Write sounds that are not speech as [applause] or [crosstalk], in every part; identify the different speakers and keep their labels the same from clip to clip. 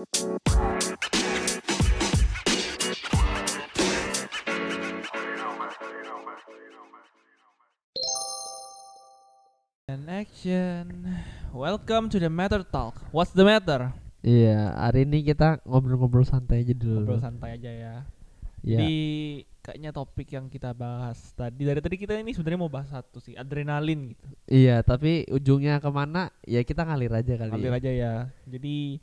Speaker 1: And action. Welcome to the Matter Talk. What's the matter?
Speaker 2: Iya, hari ini kita ngobrol-ngobrol santai aja dulu.
Speaker 1: Ngobrol santai aja ya.
Speaker 2: Iya.
Speaker 1: Jadi kayaknya topik yang kita bahas tadi dari tadi kita ini sebenarnya mau bahas satu sih, adrenalin gitu.
Speaker 2: Iya, tapi ujungnya ke mana? Ya kita ngalir aja kali.
Speaker 1: Ngalir
Speaker 2: ya.
Speaker 1: aja ya. Jadi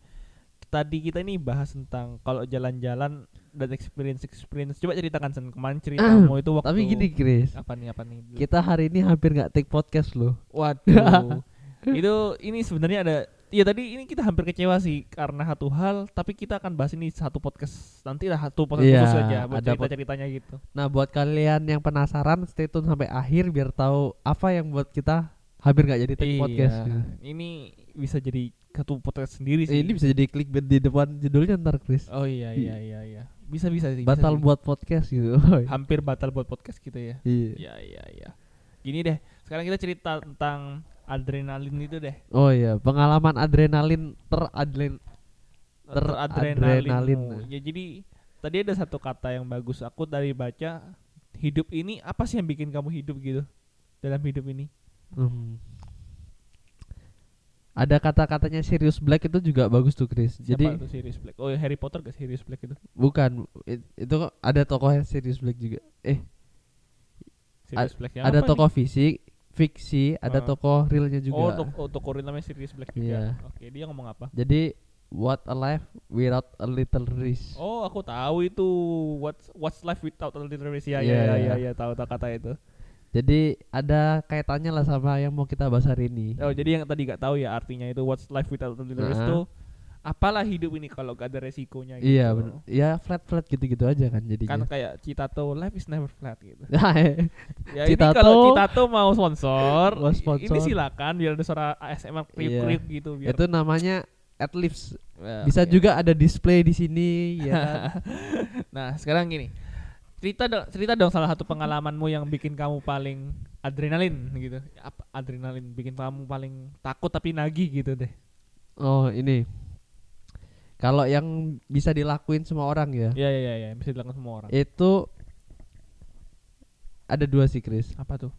Speaker 1: tadi kita ini bahas tentang kalau jalan-jalan dan experience experience. Coba ceritakan sen kemarin ceritamu itu waktu
Speaker 2: Tapi gini, Chris.
Speaker 1: apa nih apa nih?
Speaker 2: Kita hari ini hampir nggak take podcast loh.
Speaker 1: Waduh. [laughs] itu ini sebenarnya ada Iya tadi ini kita hampir kecewa sih karena satu hal, tapi kita akan bahas ini satu podcast nanti lah satu podcast
Speaker 2: Iya,
Speaker 1: khusus aja buat
Speaker 2: ada
Speaker 1: cerita ceritanya gitu.
Speaker 2: Nah, buat kalian yang penasaran, stay tune sampai akhir biar tahu apa yang buat kita hampir nggak jadi take podcast. gitu.
Speaker 1: Ini bisa jadi satu podcast sendiri
Speaker 2: Eh,
Speaker 1: sih.
Speaker 2: Ini bisa jadi clickbait di depan judulnya ntar, Chris.
Speaker 1: Oh iya iya iya iya. Bisa bisa sih. bisa
Speaker 2: Batal
Speaker 1: sih.
Speaker 2: buat podcast gitu. [laughs]
Speaker 1: hampir batal buat podcast gitu ya.
Speaker 2: Iya.
Speaker 1: Iya iya iya. Gini deh, sekarang kita cerita tentang adrenalin itu deh.
Speaker 2: Oh iya, pengalaman adrenalin teradren teradrenalinmu.
Speaker 1: Teradrenalinmu. Ya jadi tadi ada satu kata yang bagus aku dari baca hidup ini apa sih yang bikin kamu hidup gitu dalam hidup ini?
Speaker 2: Hmm. Ada kata-katanya Sirius Black itu juga bagus tuh Chris.
Speaker 1: Siapa
Speaker 2: Jadi
Speaker 1: itu Sirius Black? Oh Harry Potter gak Sirius Black itu?
Speaker 2: bukan it- itu ada tokohnya Sirius Black juga. Eh,
Speaker 1: Sirius Black yang
Speaker 2: ada
Speaker 1: apa
Speaker 2: tokoh fisik, fiksi, ada
Speaker 1: Ah.
Speaker 2: tokoh realnya
Speaker 1: nih? Oh,
Speaker 2: juga.
Speaker 1: tok- oh tokoh real namanya Sirius Black juga.
Speaker 2: Iya.
Speaker 1: Oke, dia ngomong apa?
Speaker 2: Jadi what a life without a little risk.
Speaker 1: Oh, aku tahu itu what's what's life without a little risk. Ya,
Speaker 2: Iya,
Speaker 1: ya, ya,
Speaker 2: iya.
Speaker 1: ya, ya, tahu tahu kata itu.
Speaker 2: Jadi ada kaitannya lah sama yang mau kita bahas hari ini.
Speaker 1: Oh, jadi yang tadi gak tahu ya artinya itu what's life without little risk
Speaker 2: Nah.
Speaker 1: tuh apalah hidup ini kalau gak ada resikonya gitu.
Speaker 2: Iya, bener. Ya flat-flat gitu-gitu aja kan
Speaker 1: Kan
Speaker 2: jadinya.
Speaker 1: kayak Citato life is never flat gitu. [laughs] Ya ini
Speaker 2: Citato-
Speaker 1: kalau Citato mau sponsor,
Speaker 2: Mau sponsor.
Speaker 1: ini silakan biar ada suara ASMR kriuk-kriuk gitu biar
Speaker 2: itu namanya at least
Speaker 1: Ya,
Speaker 2: bisa
Speaker 1: oke.
Speaker 2: juga ada display di sini ya kan? [laughs]
Speaker 1: Nah, sekarang gini. Cerita dong, cerita dong salah satu pengalamanmu yang bikin kamu paling adrenalin gitu. Apa adrenalin bikin kamu paling takut tapi nagih gitu deh.
Speaker 2: Oh ini kalau yang bisa dilakuin semua orang ya
Speaker 1: Iya iya iya, bisa dilakukan semua orang.
Speaker 2: itu ada dua sih Chris.
Speaker 1: Apa tuh?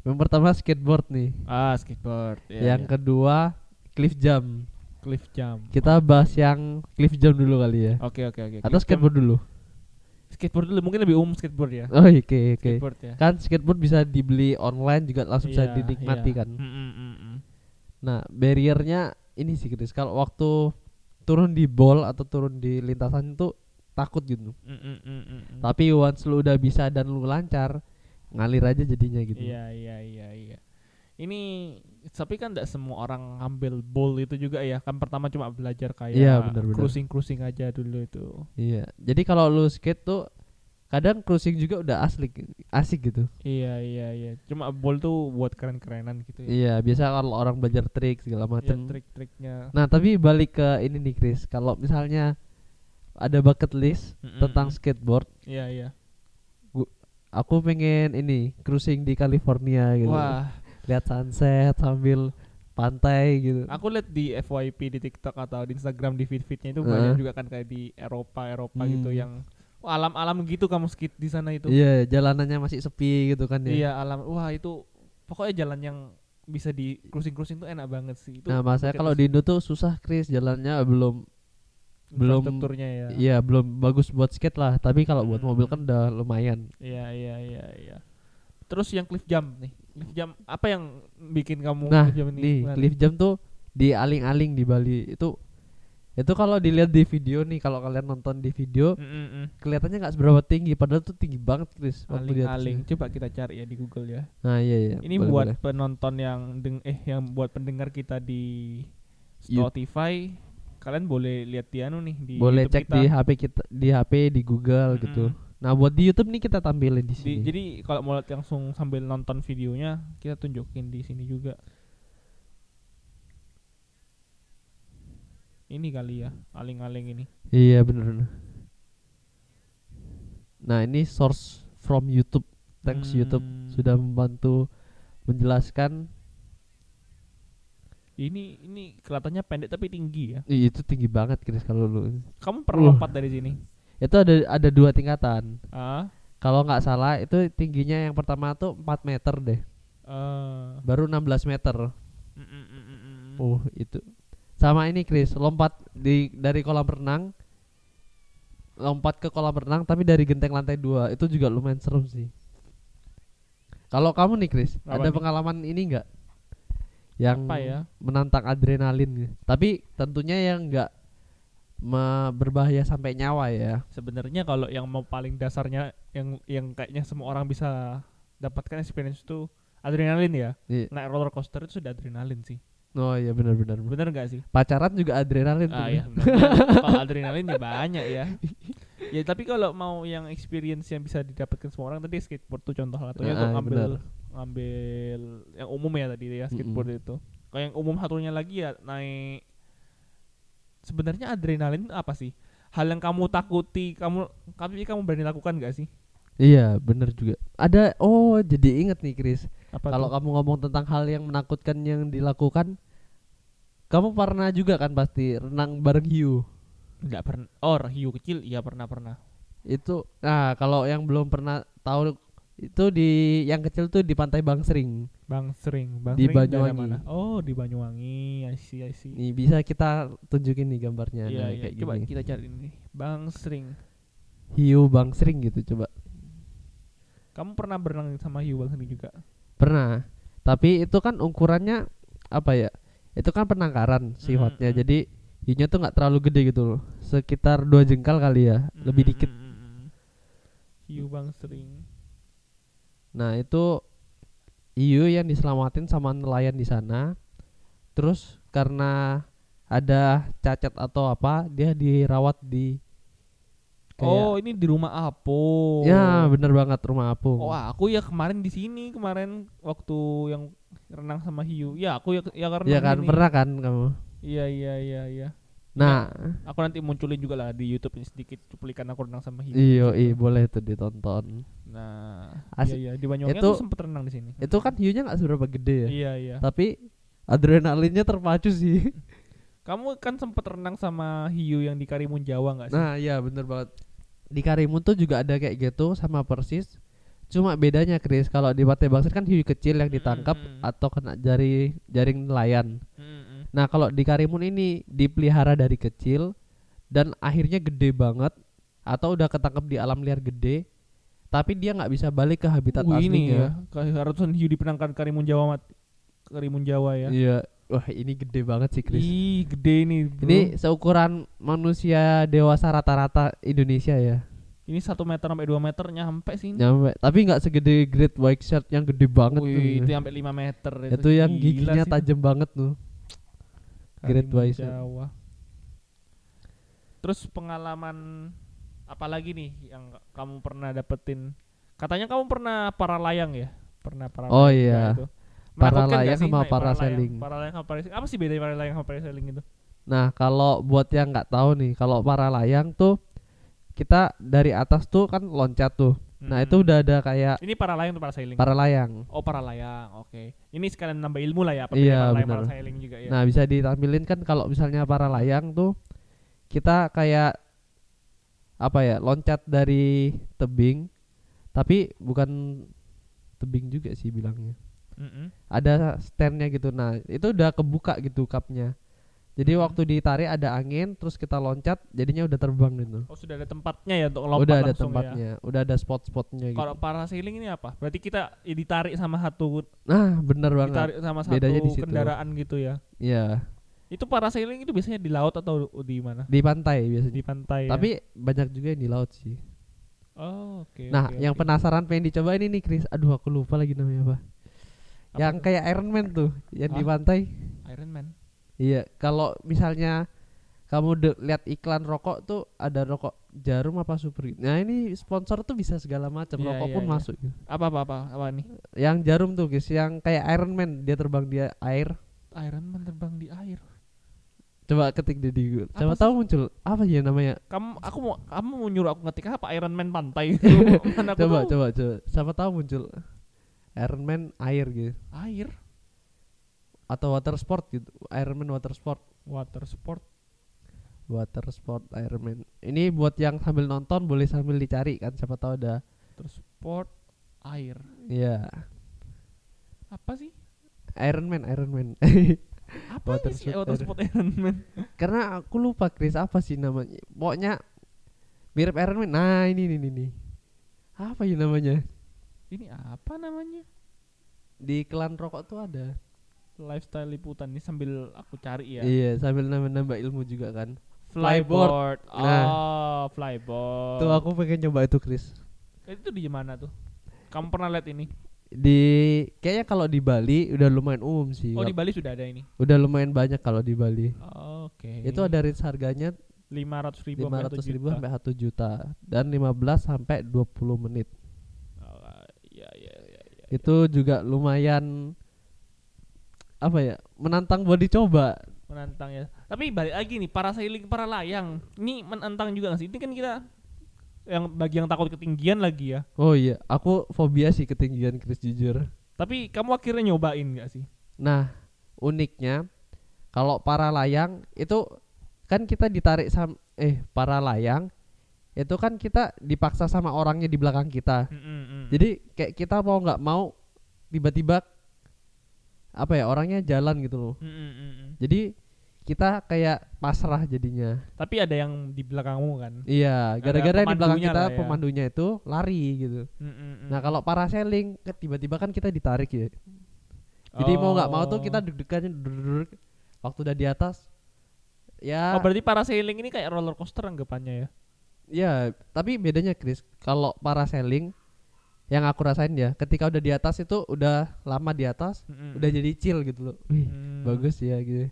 Speaker 2: Yang pertama skateboard nih,
Speaker 1: Ah, skateboard. Iya,
Speaker 2: yang
Speaker 1: iya.
Speaker 2: kedua cliff jump.
Speaker 1: cliff jump.
Speaker 2: Kita bahas yang cliff jump dulu kali ya.
Speaker 1: Oke oke oke.
Speaker 2: Atau
Speaker 1: Cliff jump-
Speaker 2: skateboard dulu.
Speaker 1: Skateboard dulu mungkin lebih umum skateboard ya.
Speaker 2: Oh oke oke.
Speaker 1: Skateboard ya.
Speaker 2: Kan skateboard bisa dibeli online juga langsung bisa
Speaker 1: Iya,
Speaker 2: dinikmati
Speaker 1: iya.
Speaker 2: kan.
Speaker 1: Mm, mm, mm, mm.
Speaker 2: Nah barriernya ini sih Chris. Kalau waktu turun di ball atau turun di lintasan itu takut gitu.
Speaker 1: Mm, mm, mm, mm, mm.
Speaker 2: Tapi once lu udah bisa dan lu lancar, ngalir aja jadinya gitu.
Speaker 1: Iya iya iya iya. Ini tapi kan tidak semua orang ngambil bowl itu juga ya. Kan pertama cuma belajar kayak
Speaker 2: Iya, benar-benar.
Speaker 1: cruising cruising aja dulu itu.
Speaker 2: Iya. Jadi kalau lu skate tuh kadang cruising juga udah asik asik gitu.
Speaker 1: Iya iya iya. Cuma bowl tuh buat keren-kerenan gitu ya.
Speaker 2: Iya, biasa kalau orang belajar trik segala
Speaker 1: Iya,
Speaker 2: macam.
Speaker 1: trik-triknya.
Speaker 2: Nah, tapi balik ke ini nih Chris, kalau misalnya ada bucket list
Speaker 1: Mm, mm,
Speaker 2: tentang skateboard,
Speaker 1: Iya iya.
Speaker 2: aku pengen ini cruising di California gitu.
Speaker 1: Wah,
Speaker 2: Lihat sunset sambil pantai gitu.
Speaker 1: aku lihat di FYP di TikTok atau di Instagram di feed-feednya itu
Speaker 2: Heeh.
Speaker 1: banyak juga kan kayak di Eropa Eropa gitu
Speaker 2: Hmm.
Speaker 1: yang wah, alam-alam gitu kamu skate di sana itu.
Speaker 2: Iya, jalanannya masih sepi gitu kan ya.
Speaker 1: Iya alam. Wah itu pokoknya jalan yang bisa di cruising cruising tuh enak banget sih. Itu
Speaker 2: Nah, masalahnya kalau di Indo tuh susah Chris jalannya belum belum-
Speaker 1: infrastrukturnya ya.
Speaker 2: Iya belum bagus buat skate lah tapi kalau buat
Speaker 1: Hmm.
Speaker 2: mobil kan udah lumayan
Speaker 1: Iya iya iya iya. Terus yang cliff jump nih. Cliff jump apa yang bikin kamu
Speaker 2: nah
Speaker 1: cliff jump ini?
Speaker 2: nih
Speaker 1: menarik?
Speaker 2: cliff jump tuh di aling-aling di Bali itu itu kalau dilihat di video nih kalau kalian nonton di video
Speaker 1: Mm, mm, mm.
Speaker 2: kelihatannya nggak seberapa tinggi padahal tuh tinggi banget Chris waktu di atasnya.
Speaker 1: Aling-aling. Coba kita cari ya di Google ya.
Speaker 2: nah iya iya
Speaker 1: Ini
Speaker 2: boleh,
Speaker 1: buat
Speaker 2: boleh.
Speaker 1: penonton yang deng eh yang buat pendengar kita di Spotify. Kalian boleh lihat di anu nih di
Speaker 2: boleh
Speaker 1: YouTube
Speaker 2: cek
Speaker 1: kita.
Speaker 2: di HP kita di HP di Google
Speaker 1: Mm-mm.
Speaker 2: gitu nah buat di YouTube nih kita tampilin di
Speaker 1: Di-
Speaker 2: sini
Speaker 1: jadi kalau mau lihat langsung sambil nonton videonya kita tunjukin di sini juga. Ini kali ya, aling-aling ini.
Speaker 2: iya bener nah ini source from YouTube thanks YouTube
Speaker 1: Hmm.
Speaker 2: sudah membantu menjelaskan
Speaker 1: Ini ini kelihatannya pendek tapi tinggi ya.
Speaker 2: Ih, itu tinggi banget Chris kalau lu.
Speaker 1: Kamu pernah
Speaker 2: Uh.
Speaker 1: lompat dari sini?
Speaker 2: Itu ada ada dua tingkatan.
Speaker 1: Ah,
Speaker 2: Kalau nggak salah itu tingginya yang pertama tuh 4 meter deh.
Speaker 1: eh,
Speaker 2: Baru 16 meter.
Speaker 1: mm, mm, mm, mm, mm.
Speaker 2: Oh, itu. Sama ini Chris, lompat di dari kolam renang lompat ke kolam renang tapi dari genteng lantai dua itu juga lumayan serem sih. Kalau kamu nih Chris,
Speaker 1: Apa
Speaker 2: ada
Speaker 1: nih?
Speaker 2: pengalaman ini enggak? Yang
Speaker 1: Apa ya?
Speaker 2: menantang adrenalin. Tapi tentunya yang enggak me- berbahaya sampai nyawa ya.
Speaker 1: Sebenarnya kalau yang mau paling dasarnya yang yang kayaknya semua orang bisa dapatkan experience itu adrenalin ya.
Speaker 2: Iya.
Speaker 1: Naik roller coaster itu sudah adrenalin sih.
Speaker 2: Oh iya benar-benar.
Speaker 1: Bener gak sih?
Speaker 2: Pacaran juga adrenalin tuh.
Speaker 1: Ah ya, kalau adrenalin ya [laughs] banyak ya. Ya tapi kalau mau yang experience yang bisa didapatkan semua orang tadi skateboard tuh contoh satunya
Speaker 2: Ah,
Speaker 1: untuk
Speaker 2: ah,
Speaker 1: ngambil
Speaker 2: benar.
Speaker 1: ngambil yang umum ya tadi ya skateboard itu. Kalau yang umum satunya lagi ya naik sebenarnya adrenalin itu apa sih? Hal yang kamu takuti, kamu tapi kamu berani lakukan gak sih?
Speaker 2: Iya, bener juga. Ada oh jadi inget nih Chris. Kalau kamu ngomong tentang hal yang menakutkan yang dilakukan, kamu pernah juga kan pasti renang bareng hiu.
Speaker 1: nggak pernah oh hiu kecil iya pernah pernah
Speaker 2: Itu nah kalau yang belum pernah tahu itu di yang kecil tuh di Pantai Bangsering.
Speaker 1: bang sering bang
Speaker 2: Di Banyuwangi.
Speaker 1: mana? oh di Banyuwangi I see I see
Speaker 2: Nih bisa kita tunjukin nih gambarnya
Speaker 1: iya
Speaker 2: nah,
Speaker 1: iya
Speaker 2: kayak
Speaker 1: coba
Speaker 2: gini.
Speaker 1: kita cari ini bang sering
Speaker 2: Hiu Bangsering gitu coba.
Speaker 1: kamu pernah berenang sama hiu bang sering juga
Speaker 2: Pernah. Tapi itu kan ukurannya apa ya? Itu kan penangkaran sifatnya.
Speaker 1: mm.
Speaker 2: Jadi hiunya tuh nggak terlalu gede gitu loh. Sekitar dua jengkal kali ya, lebih
Speaker 1: Mm,
Speaker 2: dikit.
Speaker 1: mm, mm, mm. hiu bang sering
Speaker 2: Nah itu hiu yang diselamatin sama nelayan di sana. Terus karena ada cacat atau apa, dia dirawat di
Speaker 1: oh ini di rumah Apo
Speaker 2: ya bener banget rumah apung.
Speaker 1: oh aku ya kemarin di sini kemarin waktu yang renang sama hiu ya aku ya ya karena
Speaker 2: Iya kan
Speaker 1: ini.
Speaker 2: pernah kan kamu.
Speaker 1: iya iya iya iya
Speaker 2: Nah,
Speaker 1: aku nanti munculin juga lah di YouTube ini sedikit cuplikan aku renang sama hiu
Speaker 2: iyo
Speaker 1: di situ.
Speaker 2: i boleh tuh ditonton.
Speaker 1: Nah,
Speaker 2: Asik.
Speaker 1: iya iya di Banyuwangi
Speaker 2: Itu-
Speaker 1: aku sempet renang di sini.
Speaker 2: Itu kan hiunya nggak seberapa gede ya.
Speaker 1: Iya iya.
Speaker 2: Tapi adrenalinnya terpacu sih. [laughs]
Speaker 1: Kamu kan sempet renang sama hiu yang di Karimun Jawa nggak sih?
Speaker 2: Nah, iya bener banget. Di Karimun tuh juga ada kayak gitu sama persis. Cuma bedanya Chris, kalau di Pantai Bangsir kan hiu kecil yang ditangkap
Speaker 1: Mm-mm.
Speaker 2: atau kena jari jaring nelayan.
Speaker 1: Mm-mm.
Speaker 2: Nah, kalau di Karimun ini dipelihara dari kecil dan akhirnya gede banget atau udah ketangkep di alam liar gede, tapi dia nggak bisa balik ke habitat
Speaker 1: Uh, ini ya,
Speaker 2: aslinya.
Speaker 1: ratusan hiu dipenangkan Karimun Jawa mat Karimun Jawa ya.
Speaker 2: Iya. Wah, ini gede banget sih, Chris.
Speaker 1: Ih, gede nih. Bro.
Speaker 2: Ini seukuran manusia dewasa rata-rata Indonesia ya.
Speaker 1: ini satu meter sampai 2 meter nyampe sini.
Speaker 2: Nyampe. Tapi nggak segede Great White Shark yang gede banget
Speaker 1: Wih,
Speaker 2: tuh.
Speaker 1: itu sampai 5 meter
Speaker 2: Itu yang
Speaker 1: gila
Speaker 2: giginya
Speaker 1: sih.
Speaker 2: tajam banget tuh. Great.
Speaker 1: Jawa. Terus pengalaman apa lagi nih yang kamu pernah dapetin? Katanya kamu pernah para layang ya? Pernah para
Speaker 2: Oh iya.
Speaker 1: itu.
Speaker 2: Para layang
Speaker 1: sih
Speaker 2: sama
Speaker 1: naik
Speaker 2: parasailing.
Speaker 1: Para layang sama parasailing. Apa sih bedanya para layang sama parasailing itu?
Speaker 2: Nah, kalau buat yang nggak tahu nih, kalau para layang tuh kita dari atas tuh kan loncat tuh. Nah, itu
Speaker 1: Mm-mm.
Speaker 2: udah ada kayak
Speaker 1: Ini para layang atau parasailing?
Speaker 2: para layang.
Speaker 1: Oh, para layang. Oke. Ini sekalian nambah ilmu lah ya, apa
Speaker 2: Iya,
Speaker 1: para layang
Speaker 2: benar.
Speaker 1: parasailing juga ya.
Speaker 2: Nah, bisa ditampilin kan kalau misalnya para layang tuh kita kayak apa ya, loncat dari tebing tapi bukan tebing juga sih bilangnya.
Speaker 1: Mm-mm.
Speaker 2: Ada standnya gitu. Nah, itu udah kebuka gitu cupnya. Jadi waktu ditarik ada angin, terus kita loncat, jadinya udah terbang gitu.
Speaker 1: Oh, sudah ada tempatnya ya untuk lompat
Speaker 2: udah ada
Speaker 1: ya.
Speaker 2: tempatnya, udah ada spot-spotnya gitu.
Speaker 1: Kalau parasailing ini apa? Berarti kita ya ditarik sama satu
Speaker 2: Nah, bener banget.
Speaker 1: ditarik sama satu
Speaker 2: Bedanya di situ.
Speaker 1: kendaraan gitu ya.
Speaker 2: Iya,
Speaker 1: Itu parasailing itu biasanya di laut atau di mana?
Speaker 2: di pantai biasanya.
Speaker 1: Di pantai. ya?
Speaker 2: Tapi banyak juga yang di laut sih.
Speaker 1: Oh, oke.
Speaker 2: nah,
Speaker 1: oke,
Speaker 2: yang
Speaker 1: oke.
Speaker 2: penasaran pengen dicoba ini nih, Chris. Aduh, aku lupa lagi namanya apa.
Speaker 1: Apa
Speaker 2: yang
Speaker 1: tuh?
Speaker 2: kayak Iron Man tuh, yang di
Speaker 1: Hah?
Speaker 2: pantai.
Speaker 1: Iron Man.
Speaker 2: Iya, kalau misalnya kamu lihat iklan rokok tuh ada rokok jarum apa super gitu. Nah, ini sponsor tuh bisa segala macam,
Speaker 1: Iya,
Speaker 2: rokok
Speaker 1: iya,
Speaker 2: pun
Speaker 1: iya.
Speaker 2: masuk. gitu.
Speaker 1: Apa apa apa apa nih?
Speaker 2: Yang jarum tuh, guys, yang kayak Iron Man, dia terbang dia air.
Speaker 1: Iron Man terbang di air.
Speaker 2: Coba ketik di Google.
Speaker 1: Apa
Speaker 2: Coba
Speaker 1: sih?
Speaker 2: tahu muncul apa ya namanya?
Speaker 1: Kamu aku mau kamu mau nyuruh aku ngetik apa Iron Man pantai? [laughs] Aku
Speaker 2: coba
Speaker 1: tahu.
Speaker 2: coba coba siapa tahu muncul Iron Man air gitu
Speaker 1: Air.
Speaker 2: Atau water sport gitu Ironman water sport.
Speaker 1: Water sport.
Speaker 2: water sport Ironman ini buat yang sambil nonton boleh sambil dicari kan siapa tahu ada.
Speaker 1: Water sport air.
Speaker 2: Iya.
Speaker 1: Apa sih?
Speaker 2: Ironman Ironman [laughs]
Speaker 1: Apa
Speaker 2: Water
Speaker 1: sih water sport Iron Man? [laughs]
Speaker 2: karena aku lupa Chris apa sih namanya. Pokoknya mirip Ironman nah ini ini ini. Apa ya namanya?
Speaker 1: Ini apa namanya?
Speaker 2: di klan rokok tuh ada
Speaker 1: Lifestyle liputan ini sambil aku cari ya.
Speaker 2: iya sambil nambah-nambah ilmu juga kan
Speaker 1: Flyboard.
Speaker 2: Nah.
Speaker 1: Oh, flyboard.
Speaker 2: tuh aku pengen coba itu Chris
Speaker 1: Itu di mana tuh? Kamu pernah lihat ini?
Speaker 2: di kayaknya kalau di Bali udah lumayan umum sih
Speaker 1: Oh, di Bali sudah ada ini.
Speaker 2: udah lumayan banyak kalau di Bali
Speaker 1: Oke.
Speaker 2: itu ada range harganya
Speaker 1: 500 ribu
Speaker 2: 500 ribu sampai 1 juta dan 15 sampai 20 menit
Speaker 1: Oh, iya iya iya iya.
Speaker 2: itu juga lumayan apa ya menantang buat dicoba
Speaker 1: menantang ya. Tapi balik lagi nih para sailing para layang. Ini menantang juga gak sih? Ini kan kita yang bagi yang takut ketinggian lagi ya.
Speaker 2: oh iya aku fobia sih ketinggian Chris jujur
Speaker 1: Tapi kamu akhirnya nyobain gak sih?
Speaker 2: nah uniknya kalau para layang itu kan kita ditarik sam eh para layang itu kan kita dipaksa sama orangnya di belakang kita
Speaker 1: Mm, mm, mm.
Speaker 2: jadi kayak kita mau nggak mau tiba-tiba apa ya orangnya jalan gitu loh
Speaker 1: Mm, mm, mm, mm.
Speaker 2: jadi kita kayak pasrah jadinya
Speaker 1: Tapi ada yang di belakangmu kan.
Speaker 2: iya gara-gara di belakang kita
Speaker 1: ya.
Speaker 2: pemandunya itu lari gitu
Speaker 1: Mm, mm,
Speaker 2: nah kalau parasailing tiba-tiba kan kita ditarik ya jadi mau nggak mau tuh kita
Speaker 1: Oh.
Speaker 2: deg-degannya waktu udah di atas ya
Speaker 1: Oh berarti parasailing ini kayak roller coaster anggapannya ya?
Speaker 2: ya tapi bedanya Chris kalau parasailing yang aku rasain ya ketika udah di atas itu udah lama di atas
Speaker 1: Mm,
Speaker 2: udah
Speaker 1: mm.
Speaker 2: jadi chill gitu loh Wih,
Speaker 1: Hmm.
Speaker 2: bagus ya gitu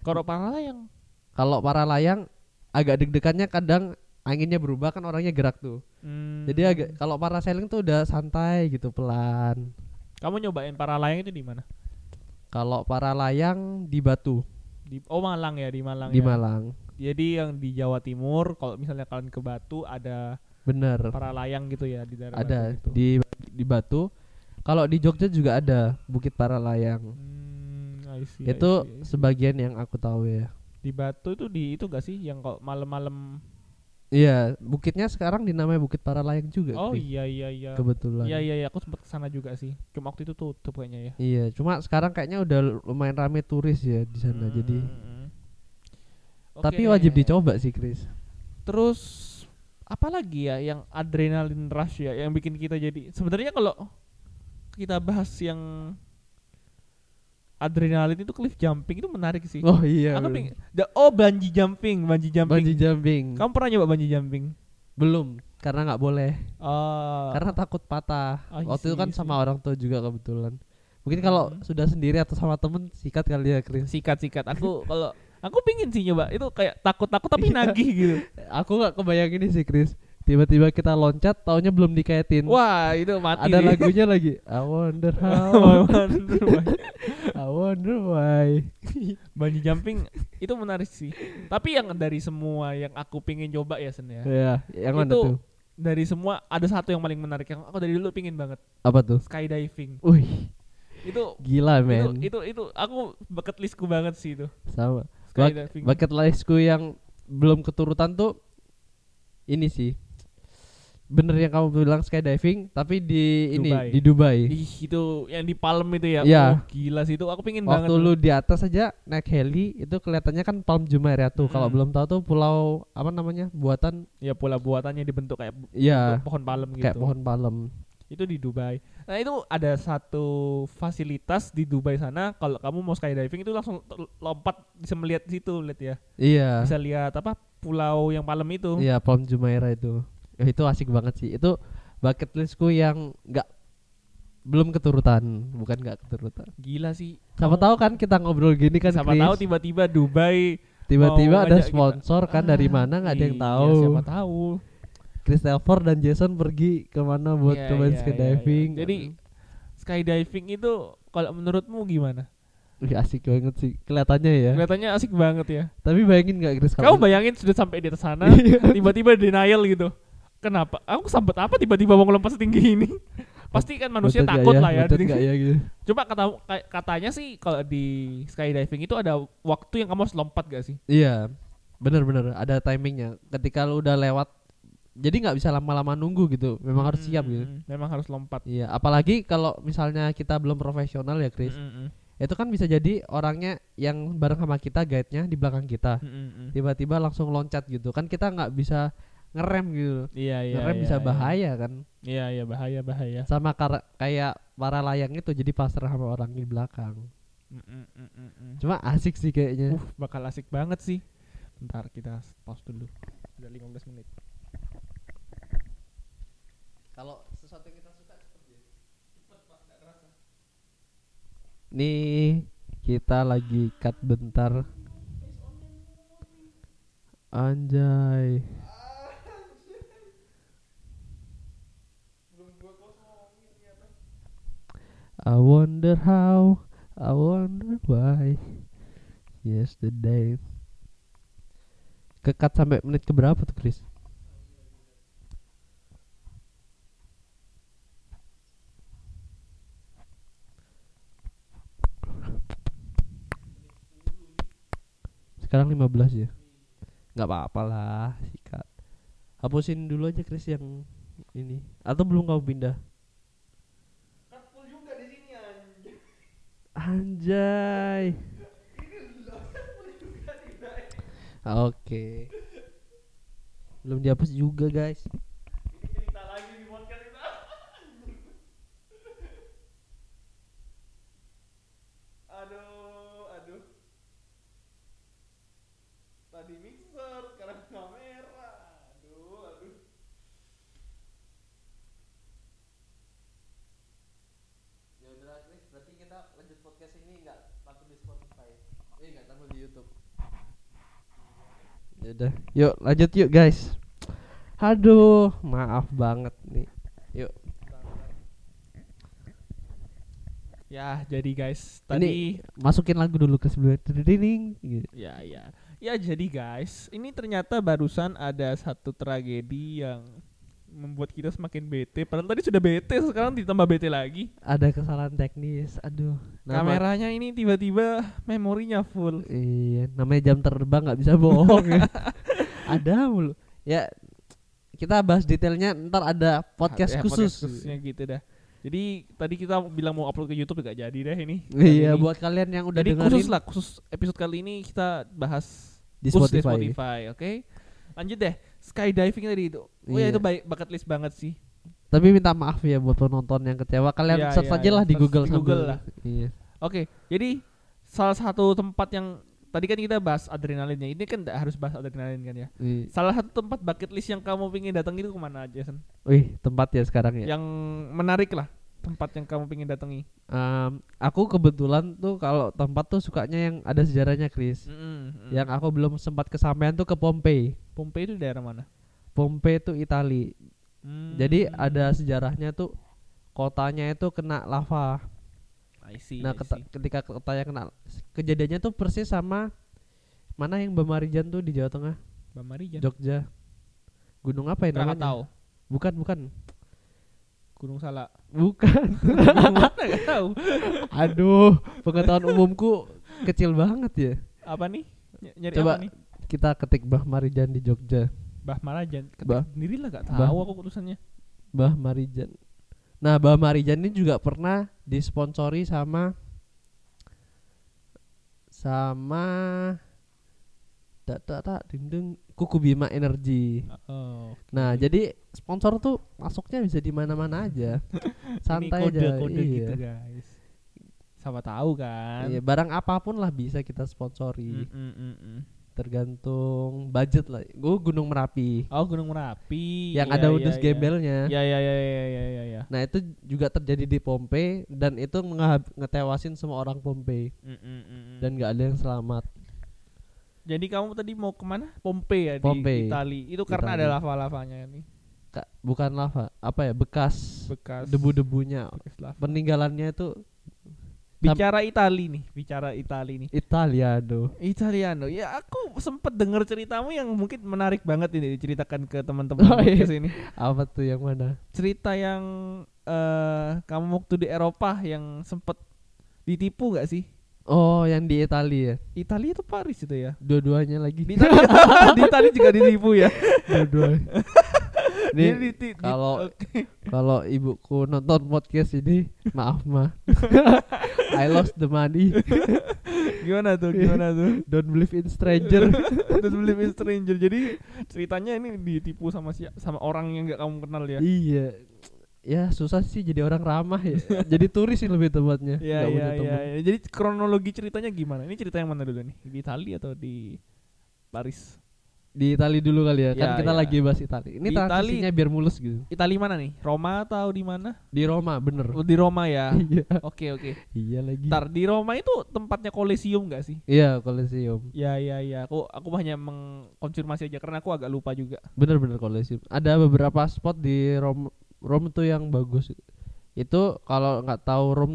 Speaker 1: Kalau paralayang
Speaker 2: kalau para layang agak deg-degannya kadang anginnya berubah kan orangnya gerak tuh
Speaker 1: Hmm.
Speaker 2: jadi agak kalau parasailing tuh udah santai gitu pelan
Speaker 1: Kamu nyobain paralayang itu di mana?
Speaker 2: kalau para layang di Batu
Speaker 1: Di Oh Malang ya di Malang.
Speaker 2: di
Speaker 1: ya.
Speaker 2: Malang
Speaker 1: Jadi yang di Jawa Timur kalau misalnya kalian ke Batu ada
Speaker 2: bener
Speaker 1: paralayang gitu ya di daerah
Speaker 2: ada
Speaker 1: Batu
Speaker 2: di di Batu kalau di Jogja juga ada Bukit para layang
Speaker 1: Hmm, I see, I
Speaker 2: itu
Speaker 1: see, I see.
Speaker 2: sebagian yang aku tahu ya
Speaker 1: di Batu itu di itu gak sih yang kalau malam-malam
Speaker 2: iya bukitnya sekarang dinamai Bukit para layang juga
Speaker 1: Oh
Speaker 2: Kri.
Speaker 1: iya iya iya.
Speaker 2: kebetulan
Speaker 1: Iya iya iya aku sempat ke sana juga sih. Cuma waktu itu tutup kayaknya ya.
Speaker 2: Iya, cuma sekarang kayaknya udah lumayan rame turis ya di sana.
Speaker 1: Hmm,
Speaker 2: Jadi,
Speaker 1: hmm, hmm.
Speaker 2: tapi
Speaker 1: Oke.
Speaker 2: wajib dicoba sih, Chris.
Speaker 1: Terus apa lagi ya yang adrenalin rush ya yang bikin kita jadi sebenarnya kalau kita bahas yang adrenalin itu cliff jumping itu menarik sih.
Speaker 2: Oh iya.
Speaker 1: Aku
Speaker 2: bener.
Speaker 1: ping- da- oh bungee jumping, bungee jumping.
Speaker 2: Bungee jumping.
Speaker 1: Kamu pernah nyoba bungee jumping?
Speaker 2: Belum, karena nggak boleh.
Speaker 1: Oh.
Speaker 2: karena takut patah.
Speaker 1: I
Speaker 2: Waktu itu kan
Speaker 1: I see.
Speaker 2: sama orang tua juga kebetulan. Mungkin kalau
Speaker 1: Hmm.
Speaker 2: sudah sendiri atau sama temen sikat kali ya, Chris.
Speaker 1: sikat-sikat. Aku [laughs] kalau aku pingin sih nyoba itu kayak takut-takut tapi
Speaker 2: Iya.
Speaker 1: nagih gitu. [laughs]
Speaker 2: Aku nggak kebayang ini sih, Chris. Tiba-tiba kita loncat, taunya belum dikaitin.
Speaker 1: Wah, itu mati.
Speaker 2: Ada
Speaker 1: sih. [laughs]
Speaker 2: lagunya lagi. I wonder how, [laughs] I wonder why.
Speaker 1: Bungee jumping itu menarik sih. Tapi yang dari semua yang aku pingin coba ya Sen ya.
Speaker 2: ya, yang mana
Speaker 1: Itu
Speaker 2: tuh?
Speaker 1: Dari semua ada satu yang paling menarik yang aku dari dulu pingin banget.
Speaker 2: Apa tuh?
Speaker 1: Skydiving.
Speaker 2: Wih,
Speaker 1: Itu
Speaker 2: gila
Speaker 1: itu,
Speaker 2: men.
Speaker 1: itu itu aku bucket listku banget sih itu.
Speaker 2: Sama.
Speaker 1: Skydiving.
Speaker 2: bucket listku yang belum keturutan tuh ini sih bener yang kamu bilang skydiving tapi di ini
Speaker 1: Dubai.
Speaker 2: di Dubai
Speaker 1: Ih, itu yang di Palm itu ya.
Speaker 2: Iya.
Speaker 1: Oh, gila sih itu aku pingin
Speaker 2: waktu
Speaker 1: banget.
Speaker 2: lu di atas aja naik heli itu kelihatannya kan Palm Jumeirah tuh kalau
Speaker 1: Mm-mm.
Speaker 2: belum tahu tuh pulau apa namanya buatan
Speaker 1: Ya pula buatannya dibentuk kayak
Speaker 2: ya
Speaker 1: pohon palem gitu.
Speaker 2: kayak pohon palem
Speaker 1: Itu di Dubai. Nah, itu ada satu fasilitas di Dubai sana kalau kamu mau skydiving itu langsung lompat bisa melihat situ lihat ya.
Speaker 2: iya
Speaker 1: Bisa lihat apa pulau yang palem itu.
Speaker 2: iya Palm Jumeirah itu Ya, itu asik banget sih itu bucket listku yang nggak belum keturutan bukan nggak keturutan
Speaker 1: Gila sih.
Speaker 2: siapa
Speaker 1: Kamu-
Speaker 2: tahu kan kita ngobrol gini kan
Speaker 1: siapa
Speaker 2: Chris.
Speaker 1: tahu tiba-tiba Dubai
Speaker 2: tiba-tiba ada
Speaker 1: ngajak kita.
Speaker 2: sponsor kan dari
Speaker 1: Ah,
Speaker 2: mana nggak ada yang
Speaker 1: iya,
Speaker 2: tahu
Speaker 1: siapa tahu.
Speaker 2: Chris Telford dan Jason pergi ke mana buat
Speaker 1: Iya,
Speaker 2: cobain
Speaker 1: iya,
Speaker 2: skydiving
Speaker 1: iya, iya. Jadi skydiving itu kalau menurutmu gimana?
Speaker 2: Wih, asik banget sih kelihatannya ya
Speaker 1: Kelihatannya asik banget ya.
Speaker 2: tapi bayangin nggak Chris
Speaker 1: Kamu bayangin sudah sampai di atas sana, [laughs]
Speaker 2: Iya.
Speaker 1: tiba-tiba denial gitu. Kenapa? Aku sampai apa tiba-tiba mau ngelompat setinggi ini? [laughs] pasti kan manusia
Speaker 2: nggak
Speaker 1: takut lah ya.
Speaker 2: bacot
Speaker 1: Jadi-
Speaker 2: nggak ya gitu. [laughs]
Speaker 1: Coba kata ka- katanya sih kalau di skydiving itu ada waktu yang kamu harus lompat gak sih?
Speaker 2: Iya, bener-bener ada timingnya. Ketika lu udah lewat, jadi nggak bisa lama-lama nunggu gitu. Memang harus siap gitu.
Speaker 1: Mm, Memang harus lompat.
Speaker 2: Iya, apalagi kalau misalnya kita belum profesional ya, Chris.
Speaker 1: Mm, mm,
Speaker 2: Itu kan bisa jadi orangnya yang bareng sama kita, guide-nya di belakang kita.
Speaker 1: mm, mm, mm.
Speaker 2: Tiba-tiba langsung loncat gitu. Kan kita nggak bisa ngerem gitu.
Speaker 1: Iya iya.
Speaker 2: ngerem
Speaker 1: iya,
Speaker 2: bisa
Speaker 1: iya.
Speaker 2: bahaya kan.
Speaker 1: Iya iya bahaya bahaya.
Speaker 2: Sama kar- kayak para layang itu jadi pasrah sama orang di belakang.
Speaker 1: Mm, mm, mm, mm, mm.
Speaker 2: Cuma asik sih kayaknya.
Speaker 1: Uh, bakal asik banget sih. Bentar kita pause dulu. Udah 15 menit.
Speaker 2: Kalau sesuatu yang kita suka cepet ya. Nih kita lagi cut bentar. Anjay. I wonder how, I wonder why. Yesterday. Kekat sampai menit keberapa tuh, Chris? Sekarang 15 ya. nggak apa-apa lah, sikat. Hapusin dulu aja Chris yang ini. Atau belum kamu pindah? Anjay. Oke. Belum dihapus juga, guys.
Speaker 1: cerita lagi di podcast kita. aduh, aduh. Tadi mixer, sekarang kamera. Aduh, aduh.
Speaker 2: Ya udah Chris, berarti kita lanjut podcast ini nggak tampil di Spotify. Eh nggak tampil di YouTube. Ya udah, yuk lanjut yuk guys. Aduh, maaf banget nih. Yuk.
Speaker 1: Ya, jadi guys, tadi
Speaker 2: Masukin lagu dulu ke sebelum ding gitu.
Speaker 1: ya ya. Ya jadi guys, ini ternyata barusan ada satu tragedi yang membuat kita semakin bete. Padahal tadi sudah bete, sekarang ditambah bete lagi.
Speaker 2: Ada kesalahan teknis. Aduh. nama-
Speaker 1: Kameranya ini tiba-tiba memorinya full.
Speaker 2: Iya, namanya jam terbang nggak bisa bohong ya. [laughs] ada mulu. Ya kita bahas detailnya ntar ada podcast
Speaker 1: Ya,
Speaker 2: khusus.
Speaker 1: khususnya gitu dah. Jadi tadi kita bilang mau upload ke YouTube gak jadi deh ini. [laughs]
Speaker 2: Iya,
Speaker 1: ini.
Speaker 2: buat kalian yang udah
Speaker 1: Jadi
Speaker 2: dengerin
Speaker 1: khusus lah, khusus episode kali ini kita bahas
Speaker 2: di Spotify.
Speaker 1: Spotify, oke? Lanjut deh, skydiving tadi itu. Oh ya
Speaker 2: Iya.
Speaker 1: itu baik bucket list banget sih.
Speaker 2: Tapi minta maaf ya buat penonton yang kecewa. Kalian
Speaker 1: Iya,
Speaker 2: search
Speaker 1: iya,
Speaker 2: aja lah
Speaker 1: iya.
Speaker 2: di Google
Speaker 1: di Google lah.
Speaker 2: Iya.
Speaker 1: Oke, jadi salah satu tempat yang tadi kan kita bahas adrenalinnya. Ini kan harus bahas adrenalin kan ya.
Speaker 2: Iya.
Speaker 1: Salah satu tempat bucket list yang kamu pengen datangi itu ke mana aja, Sen?
Speaker 2: Wih, tempat ya sekarang ya.
Speaker 1: Yang menarik lah tempat yang kamu pengen datangi.
Speaker 2: Em, aku kebetulan tuh kalau tempat tuh sukanya yang ada sejarahnya, Chris.
Speaker 1: Mm.
Speaker 2: Yang aku belum sempat kesampaian tuh ke Pompei.
Speaker 1: Pompei itu daerah mana?
Speaker 2: Pompei itu Itali.
Speaker 1: Hmm.
Speaker 2: Jadi ada sejarahnya tuh kotanya itu kena lava.
Speaker 1: I see,
Speaker 2: Nah,
Speaker 1: I see.
Speaker 2: ketika kotanya kena kejadiannya tuh persis sama mana yang Bamarijan tuh di Jawa Tengah,
Speaker 1: Bamarijan.
Speaker 2: Jogja. Gunung apa ya namanya?
Speaker 1: Krakatau.
Speaker 2: Bukan, bukan.
Speaker 1: Gunung Salak.
Speaker 2: Bukan. [laughs]
Speaker 1: Gunung mana gak tahu.
Speaker 2: Aduh, pengetahuan umumku kecil banget ya.
Speaker 1: Apa nih? Ny- nyari
Speaker 2: Coba
Speaker 1: apa nih?
Speaker 2: Kita ketik Bah Marijan di Jogja.
Speaker 1: Bah Marajan. Ketik
Speaker 2: Bah.
Speaker 1: sendiri lah gak
Speaker 2: Bah.
Speaker 1: tahu aku tulisannya.
Speaker 2: Bah Marijan. Nah, Bah Marijan ini juga pernah disponsori sama sama tak tak tak ding ding Kuku Bima Energy.
Speaker 1: Oh.
Speaker 2: Nah, jadi sponsor tuh masuknya bisa di mana-mana aja. [laughs] Santai
Speaker 1: kode,
Speaker 2: aja.
Speaker 1: Kode
Speaker 2: iya.
Speaker 1: gitu guys. Sama tahu kan.
Speaker 2: Iya, barang apa pun lah bisa kita sponsori.
Speaker 1: Mm, mm, mm.
Speaker 2: Tergantung budget lah. Gue Gunung Merapi.
Speaker 1: Oh Gunung Merapi.
Speaker 2: yang
Speaker 1: Iya,
Speaker 2: ada udus
Speaker 1: iya.
Speaker 2: gembelnya.
Speaker 1: Ya ya ya ya ya ya ya.
Speaker 2: Nah, itu juga terjadi di Pompei dan itu nge- ngetewasin semua orang Pompei
Speaker 1: Mm, mm, mm, mm.
Speaker 2: dan gak ada yang selamat.
Speaker 1: Jadi kamu tadi mau ke mana? Pompei ya
Speaker 2: Pompei.
Speaker 1: di Itali. Itu karena
Speaker 2: Itali.
Speaker 1: ada lava-lavanya nih.
Speaker 2: Ka- bukan lava, apa ya? Bekas
Speaker 1: Bekas
Speaker 2: debu-debunya. Peninggalannya itu
Speaker 1: Bicara Itali nih, bicara Itali nih.
Speaker 2: Italiano.
Speaker 1: Italiano. Ya aku sempet denger ceritamu yang mungkin menarik banget ini diceritakan ke teman-teman
Speaker 2: Oh, iya.
Speaker 1: podcast ini.
Speaker 2: Apa tuh yang mana?
Speaker 1: Cerita yang eh kamu waktu di Eropa yang sempet ditipu gak sih?
Speaker 2: Oh, yang di Italia ya.
Speaker 1: Italia itu Paris itu ya.
Speaker 2: Dua-duanya lagi.
Speaker 1: Di Italia, [laughs] di Italia juga ditipu ya.
Speaker 2: Dua-duanya. [laughs]
Speaker 1: Di-
Speaker 2: kalau-
Speaker 1: oke. [laughs]
Speaker 2: kalau ibuku nonton podcast ini, maaf mah. [laughs] I lost the money.
Speaker 1: gimana tuh? Gimana tuh? [laughs]
Speaker 2: Don't believe in stranger.
Speaker 1: Terus believe in stranger. Jadi ceritanya ini ditipu sama si sama orang yang nggak kamu kenal ya.
Speaker 2: iya. Ya susah sih jadi orang ramah ya. jadi turis sih lebih tepatnya.
Speaker 1: Iya iya iya. iya. Jadi kronologi ceritanya gimana? Ini cerita yang mana dulu nih? Di Italia atau di Paris?
Speaker 2: Di Itali dulu kali ya. Kan
Speaker 1: Ya,
Speaker 2: kita
Speaker 1: ya.
Speaker 2: lagi bahas Itali. Ini
Speaker 1: Di
Speaker 2: transisinya biar mulus gitu.
Speaker 1: Italia mana nih? Roma atau di mana?
Speaker 2: Di Roma bener.
Speaker 1: Oh, di Roma ya. [laughs]
Speaker 2: Iya.
Speaker 1: Oke oke.
Speaker 2: Iya lagi.
Speaker 1: Ntar di Roma itu tempatnya Colosseum gak sih?
Speaker 2: Iya, Colosseum.
Speaker 1: Ya ya ya. Aku aku hanya mengkonfirmasi aja karena aku agak lupa juga.
Speaker 2: Bener-bener Colosseum. Ada beberapa spot di Rom Rom tuh yang bagus. Itu kalau nggak tahu Rom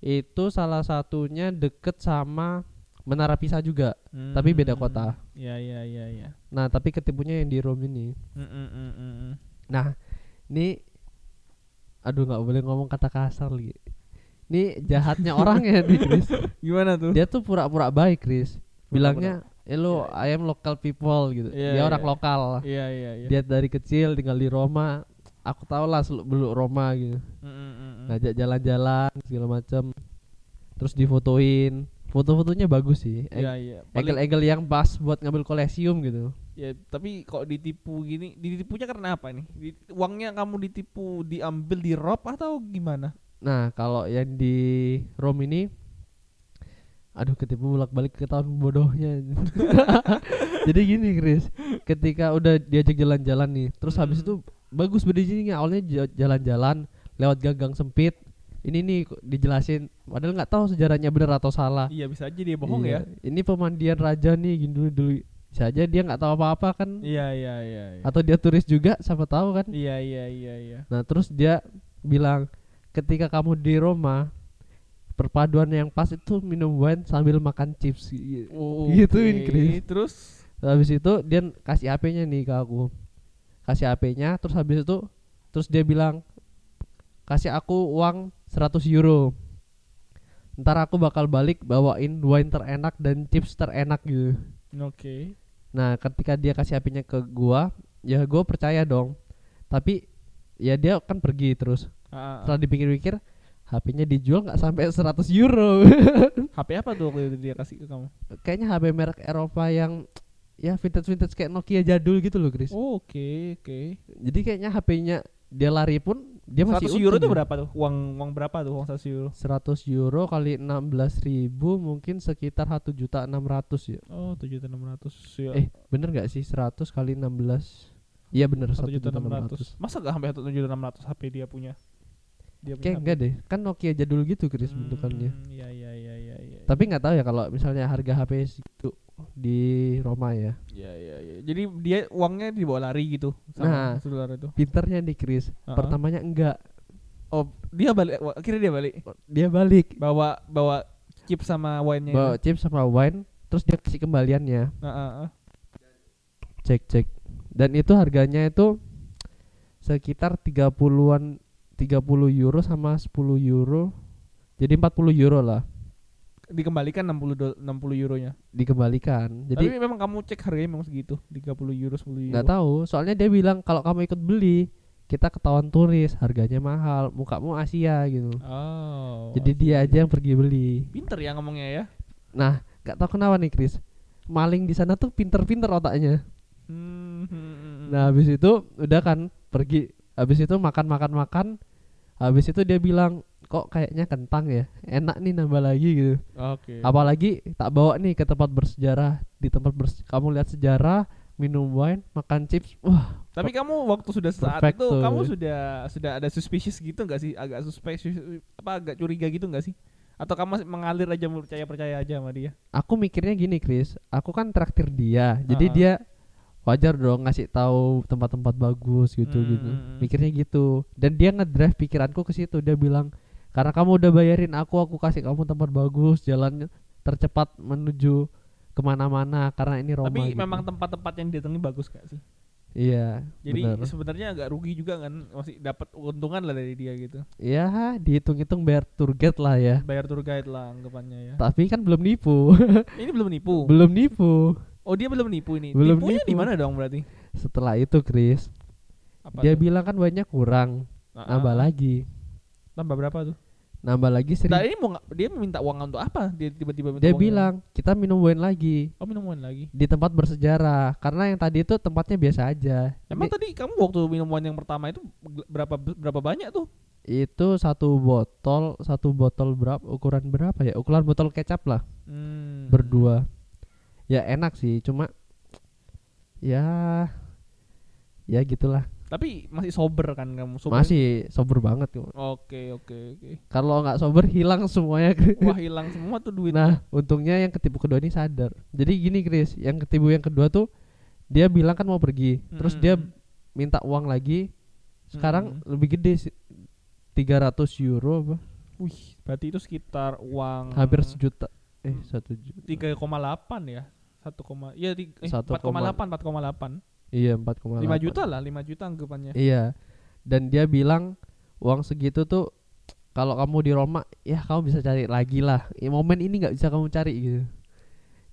Speaker 2: itu salah satunya deket sama Menara Pisa juga. Tapi beda
Speaker 1: Hmm.
Speaker 2: kota.
Speaker 1: Ya ya ya ya.
Speaker 2: Nah, tapi ketipunya yang di Rom ini.
Speaker 1: Mm, mm, mm, mm.
Speaker 2: Nah, ini aduh nggak boleh ngomong kata kasar lagi. Ini jahatnya [laughs] orang ya nih, Chris.
Speaker 1: Gimana tuh?
Speaker 2: Dia tuh pura-pura baik, Chris. Bilangnya, "Eh lu, I am local people" gitu.
Speaker 1: Iya,
Speaker 2: Dia
Speaker 1: iya.
Speaker 2: orang lokal.
Speaker 1: Iya iya iya.
Speaker 2: Dia dari kecil tinggal di Roma. Aku tau lah seluk beluk Roma gitu.
Speaker 1: Mm, mm, mm, mm.
Speaker 2: Ngajak jalan-jalan segala macam. Terus difotoin. Foto-fotonya bagus sih.
Speaker 1: Iya iya. Paling-
Speaker 2: Egel-egel yang pas buat ngambil kolesium gitu.
Speaker 1: Ya, tapi kok ditipu gini, ditipunya karena apa nih? Di- uangnya kamu ditipu diambil di rob atau gimana?
Speaker 2: Nah, kalau yang di Rom ini aduh ketipu bolak-balik ke tahun bodohnya. [laughs] Jadi gini, Chris. Ketika udah diajak jalan-jalan nih, terus habis
Speaker 1: Mm.
Speaker 2: itu bagus berdirinya awalnya ja- jalan-jalan lewat gang-gang sempit. Ini nih dijelasin padahal nggak tahu sejarahnya benar atau salah.
Speaker 1: Iya bisa aja dia bohong
Speaker 2: Iya.
Speaker 1: ya.
Speaker 2: Ini pemandian raja nih gini dulu dulu. Bisa aja dia nggak tahu apa-apa kan.
Speaker 1: Iya iya iya. Iya
Speaker 2: Atau dia turis juga siapa tahu kan.
Speaker 1: iya iya iya. iya.
Speaker 2: Nah, terus dia bilang ketika kamu di Roma perpaduan yang pas itu minum wine sambil makan chips.
Speaker 1: Oh,
Speaker 2: Gituin,
Speaker 1: oke.
Speaker 2: Chris.
Speaker 1: Terus
Speaker 2: Habis itu dia kasih HP-nya nih ke aku. Kasih HP-nya terus habis itu terus dia bilang kasih aku uang 100 euro. Ntar aku bakal balik bawain wine terenak dan chips terenak gitu.
Speaker 1: oke.
Speaker 2: Nah, ketika dia kasih HP-nya ke gua, ya gua percaya dong. Tapi ya dia kan pergi terus.
Speaker 1: Ah, ah, ah.
Speaker 2: Setelah dipikir-pikir, HP-nya dijual nggak sampai 100 euro. [laughs]
Speaker 1: HP apa tuh waktu itu dia kasih ke kamu?
Speaker 2: Kayaknya HP merek Eropa yang ya vintage-vintage kayak Nokia jadul gitu loh, Chris.
Speaker 1: Oh, oke oke.
Speaker 2: Jadi kayaknya HP-nya dia lari pun dia masih
Speaker 1: 100 euro itu
Speaker 2: ya.
Speaker 1: berapa tuh? Uang uang berapa tuh uang 100 euro?
Speaker 2: 100 euro kali 16 ribu mungkin sekitar 1 juta 600 ya.
Speaker 1: Oh, 7.600 ya.
Speaker 2: Eh, bener nggak sih 100 kali 16? Iya bener 1
Speaker 1: 1
Speaker 2: juta
Speaker 1: juta
Speaker 2: 600.
Speaker 1: 600. Masa gak sampai 1 juta 600 HP dia punya? Dia
Speaker 2: Kayak enggak deh, kan Nokia jadul gitu Chris bentukannya.
Speaker 1: Hmm, Iya iya iya iya iya.
Speaker 2: Tapi nggak tahu ya kalau misalnya harga HP segitu di Roma ya.
Speaker 1: Iya iya iya. Jadi dia uangnya dibawa lari gitu
Speaker 2: Nah.
Speaker 1: sama saudara itu.
Speaker 2: Pinternya nih Chris.
Speaker 1: Uh-uh.
Speaker 2: Pertamanya enggak,
Speaker 1: Oh, dia balik akhirnya dia balik.
Speaker 2: dia balik
Speaker 1: Bawa bawa chip sama wine-nya.
Speaker 2: bawa
Speaker 1: itu.
Speaker 2: chip sama wine, terus dia kasih kembaliannya.
Speaker 1: Nah, ah.
Speaker 2: Cek cek. Dan itu harganya itu sekitar 30-an 30 euro sama 10 euro. Jadi 40 euro lah
Speaker 1: Dikembalikan 60 do- 60 euronya.
Speaker 2: dikembalikan.
Speaker 1: Tapi
Speaker 2: Jadi
Speaker 1: memang kamu cek harganya memang segitu, 30 euro 10 euro.
Speaker 2: nggak tahu, soalnya dia bilang kalau kamu ikut beli kita ketahuan turis, harganya mahal, mukamu Asia gitu.
Speaker 1: Oh.
Speaker 2: Jadi dia aja yang pergi beli.
Speaker 1: pinter ya ngomongnya ya.
Speaker 2: Nah, nggak tahu kenapa nih Chris. Maling di sana tuh pinter-pinter otaknya.
Speaker 1: Hmm, hmm, hmm, hmm.
Speaker 2: Nah, habis itu udah kan pergi. Habis itu makan-makan makan. Habis itu dia bilang, "Kok kayaknya kentang ya? Enak nih nambah lagi gitu."
Speaker 1: Oke.
Speaker 2: Apalagi tak bawa nih ke tempat bersejarah. Di tempat bers kamu lihat sejarah, minum wine, makan chips. Wah,
Speaker 1: Tapi kamu waktu sudah saat
Speaker 2: Perfect
Speaker 1: itu
Speaker 2: tuh.
Speaker 1: kamu sudah sudah ada suspicious gitu nggak sih? Agak suspicious apa agak curiga gitu nggak sih? Atau kamu masih mengalir aja percaya percaya aja sama dia?
Speaker 2: aku mikirnya gini, Chris. Aku kan traktir dia. Jadi
Speaker 1: Ah.
Speaker 2: dia wajar dong ngasih tahu tempat-tempat bagus gitu gitu.
Speaker 1: Hmm.
Speaker 2: Mikirnya gitu. Dan dia ngedrive pikiranku ke situ. Dia bilang, karena kamu udah bayarin aku aku kasih kamu tempat bagus jalan tercepat menuju ke mana-mana karena ini Roma
Speaker 1: Tapi
Speaker 2: gitu.
Speaker 1: memang tempat-tempat yang didatangi bagus gak sih?
Speaker 2: iya
Speaker 1: Jadi sebenarnya agak rugi juga kan, masih dapat keuntungan lah dari dia gitu.
Speaker 2: ya dihitung-hitung bayar tour guide lah ya
Speaker 1: Bayar tour guide lah anggapannya ya.
Speaker 2: tapi kan belum nipu [laughs]
Speaker 1: Ini belum nipu.
Speaker 2: belum nipu
Speaker 1: Oh dia belum nipu ini.
Speaker 2: Belum
Speaker 1: Tipunya
Speaker 2: nipu.
Speaker 1: di mana dong berarti?
Speaker 2: setelah itu Chris
Speaker 1: Apa
Speaker 2: dia
Speaker 1: tuh?
Speaker 2: bilang kan banyak kurang nambah
Speaker 1: ah.
Speaker 2: lagi
Speaker 1: Tambah berapa tuh?
Speaker 2: Nambah lagi
Speaker 1: Nah
Speaker 2: seribu
Speaker 1: ini mau dia minta uang untuk apa? Dia tiba-tiba minta
Speaker 2: dia
Speaker 1: uang
Speaker 2: bilang kita minum wine lagi.
Speaker 1: Oh minuman lagi.
Speaker 2: di tempat bersejarah. Karena yang tadi itu tempatnya biasa aja.
Speaker 1: Emang tadi kamu waktu minuman yang pertama itu berapa berapa banyak tuh?
Speaker 2: itu satu botol satu botol berapa ukuran berapa ya? Ukuran botol kecap lah.
Speaker 1: Hmm.
Speaker 2: berdua. Ya enak sih. Cuma ya ya gitulah
Speaker 1: Tapi masih sober kan kamu? Sober.
Speaker 2: masih sober banget kok.
Speaker 1: Oke oke oke.
Speaker 2: kalau nggak sober hilang semuanya
Speaker 1: Wah hilang semua tuh duit.
Speaker 2: nah untungnya yang ketipu kedua ini sadar jadi gini Chris yang ketipu yang kedua tuh dia bilang kan mau pergi terus dia minta uang lagi sekarang
Speaker 1: Mm-mm.
Speaker 2: lebih gede sih 300 euro apa
Speaker 1: Wih, berarti itu sekitar uang
Speaker 2: hampir sejuta eh satu juta
Speaker 1: 3,8 ya. 1, iya di, eh,
Speaker 2: 1,
Speaker 1: 4,8 4,8.
Speaker 2: Iya 4,8
Speaker 1: 5 juta lah, 5 juta anggapannya.
Speaker 2: Iya. Dan dia bilang uang segitu tuh kalau kamu di Roma ya kamu bisa cari lagi lah. Ya, momen ini nggak bisa kamu cari gitu.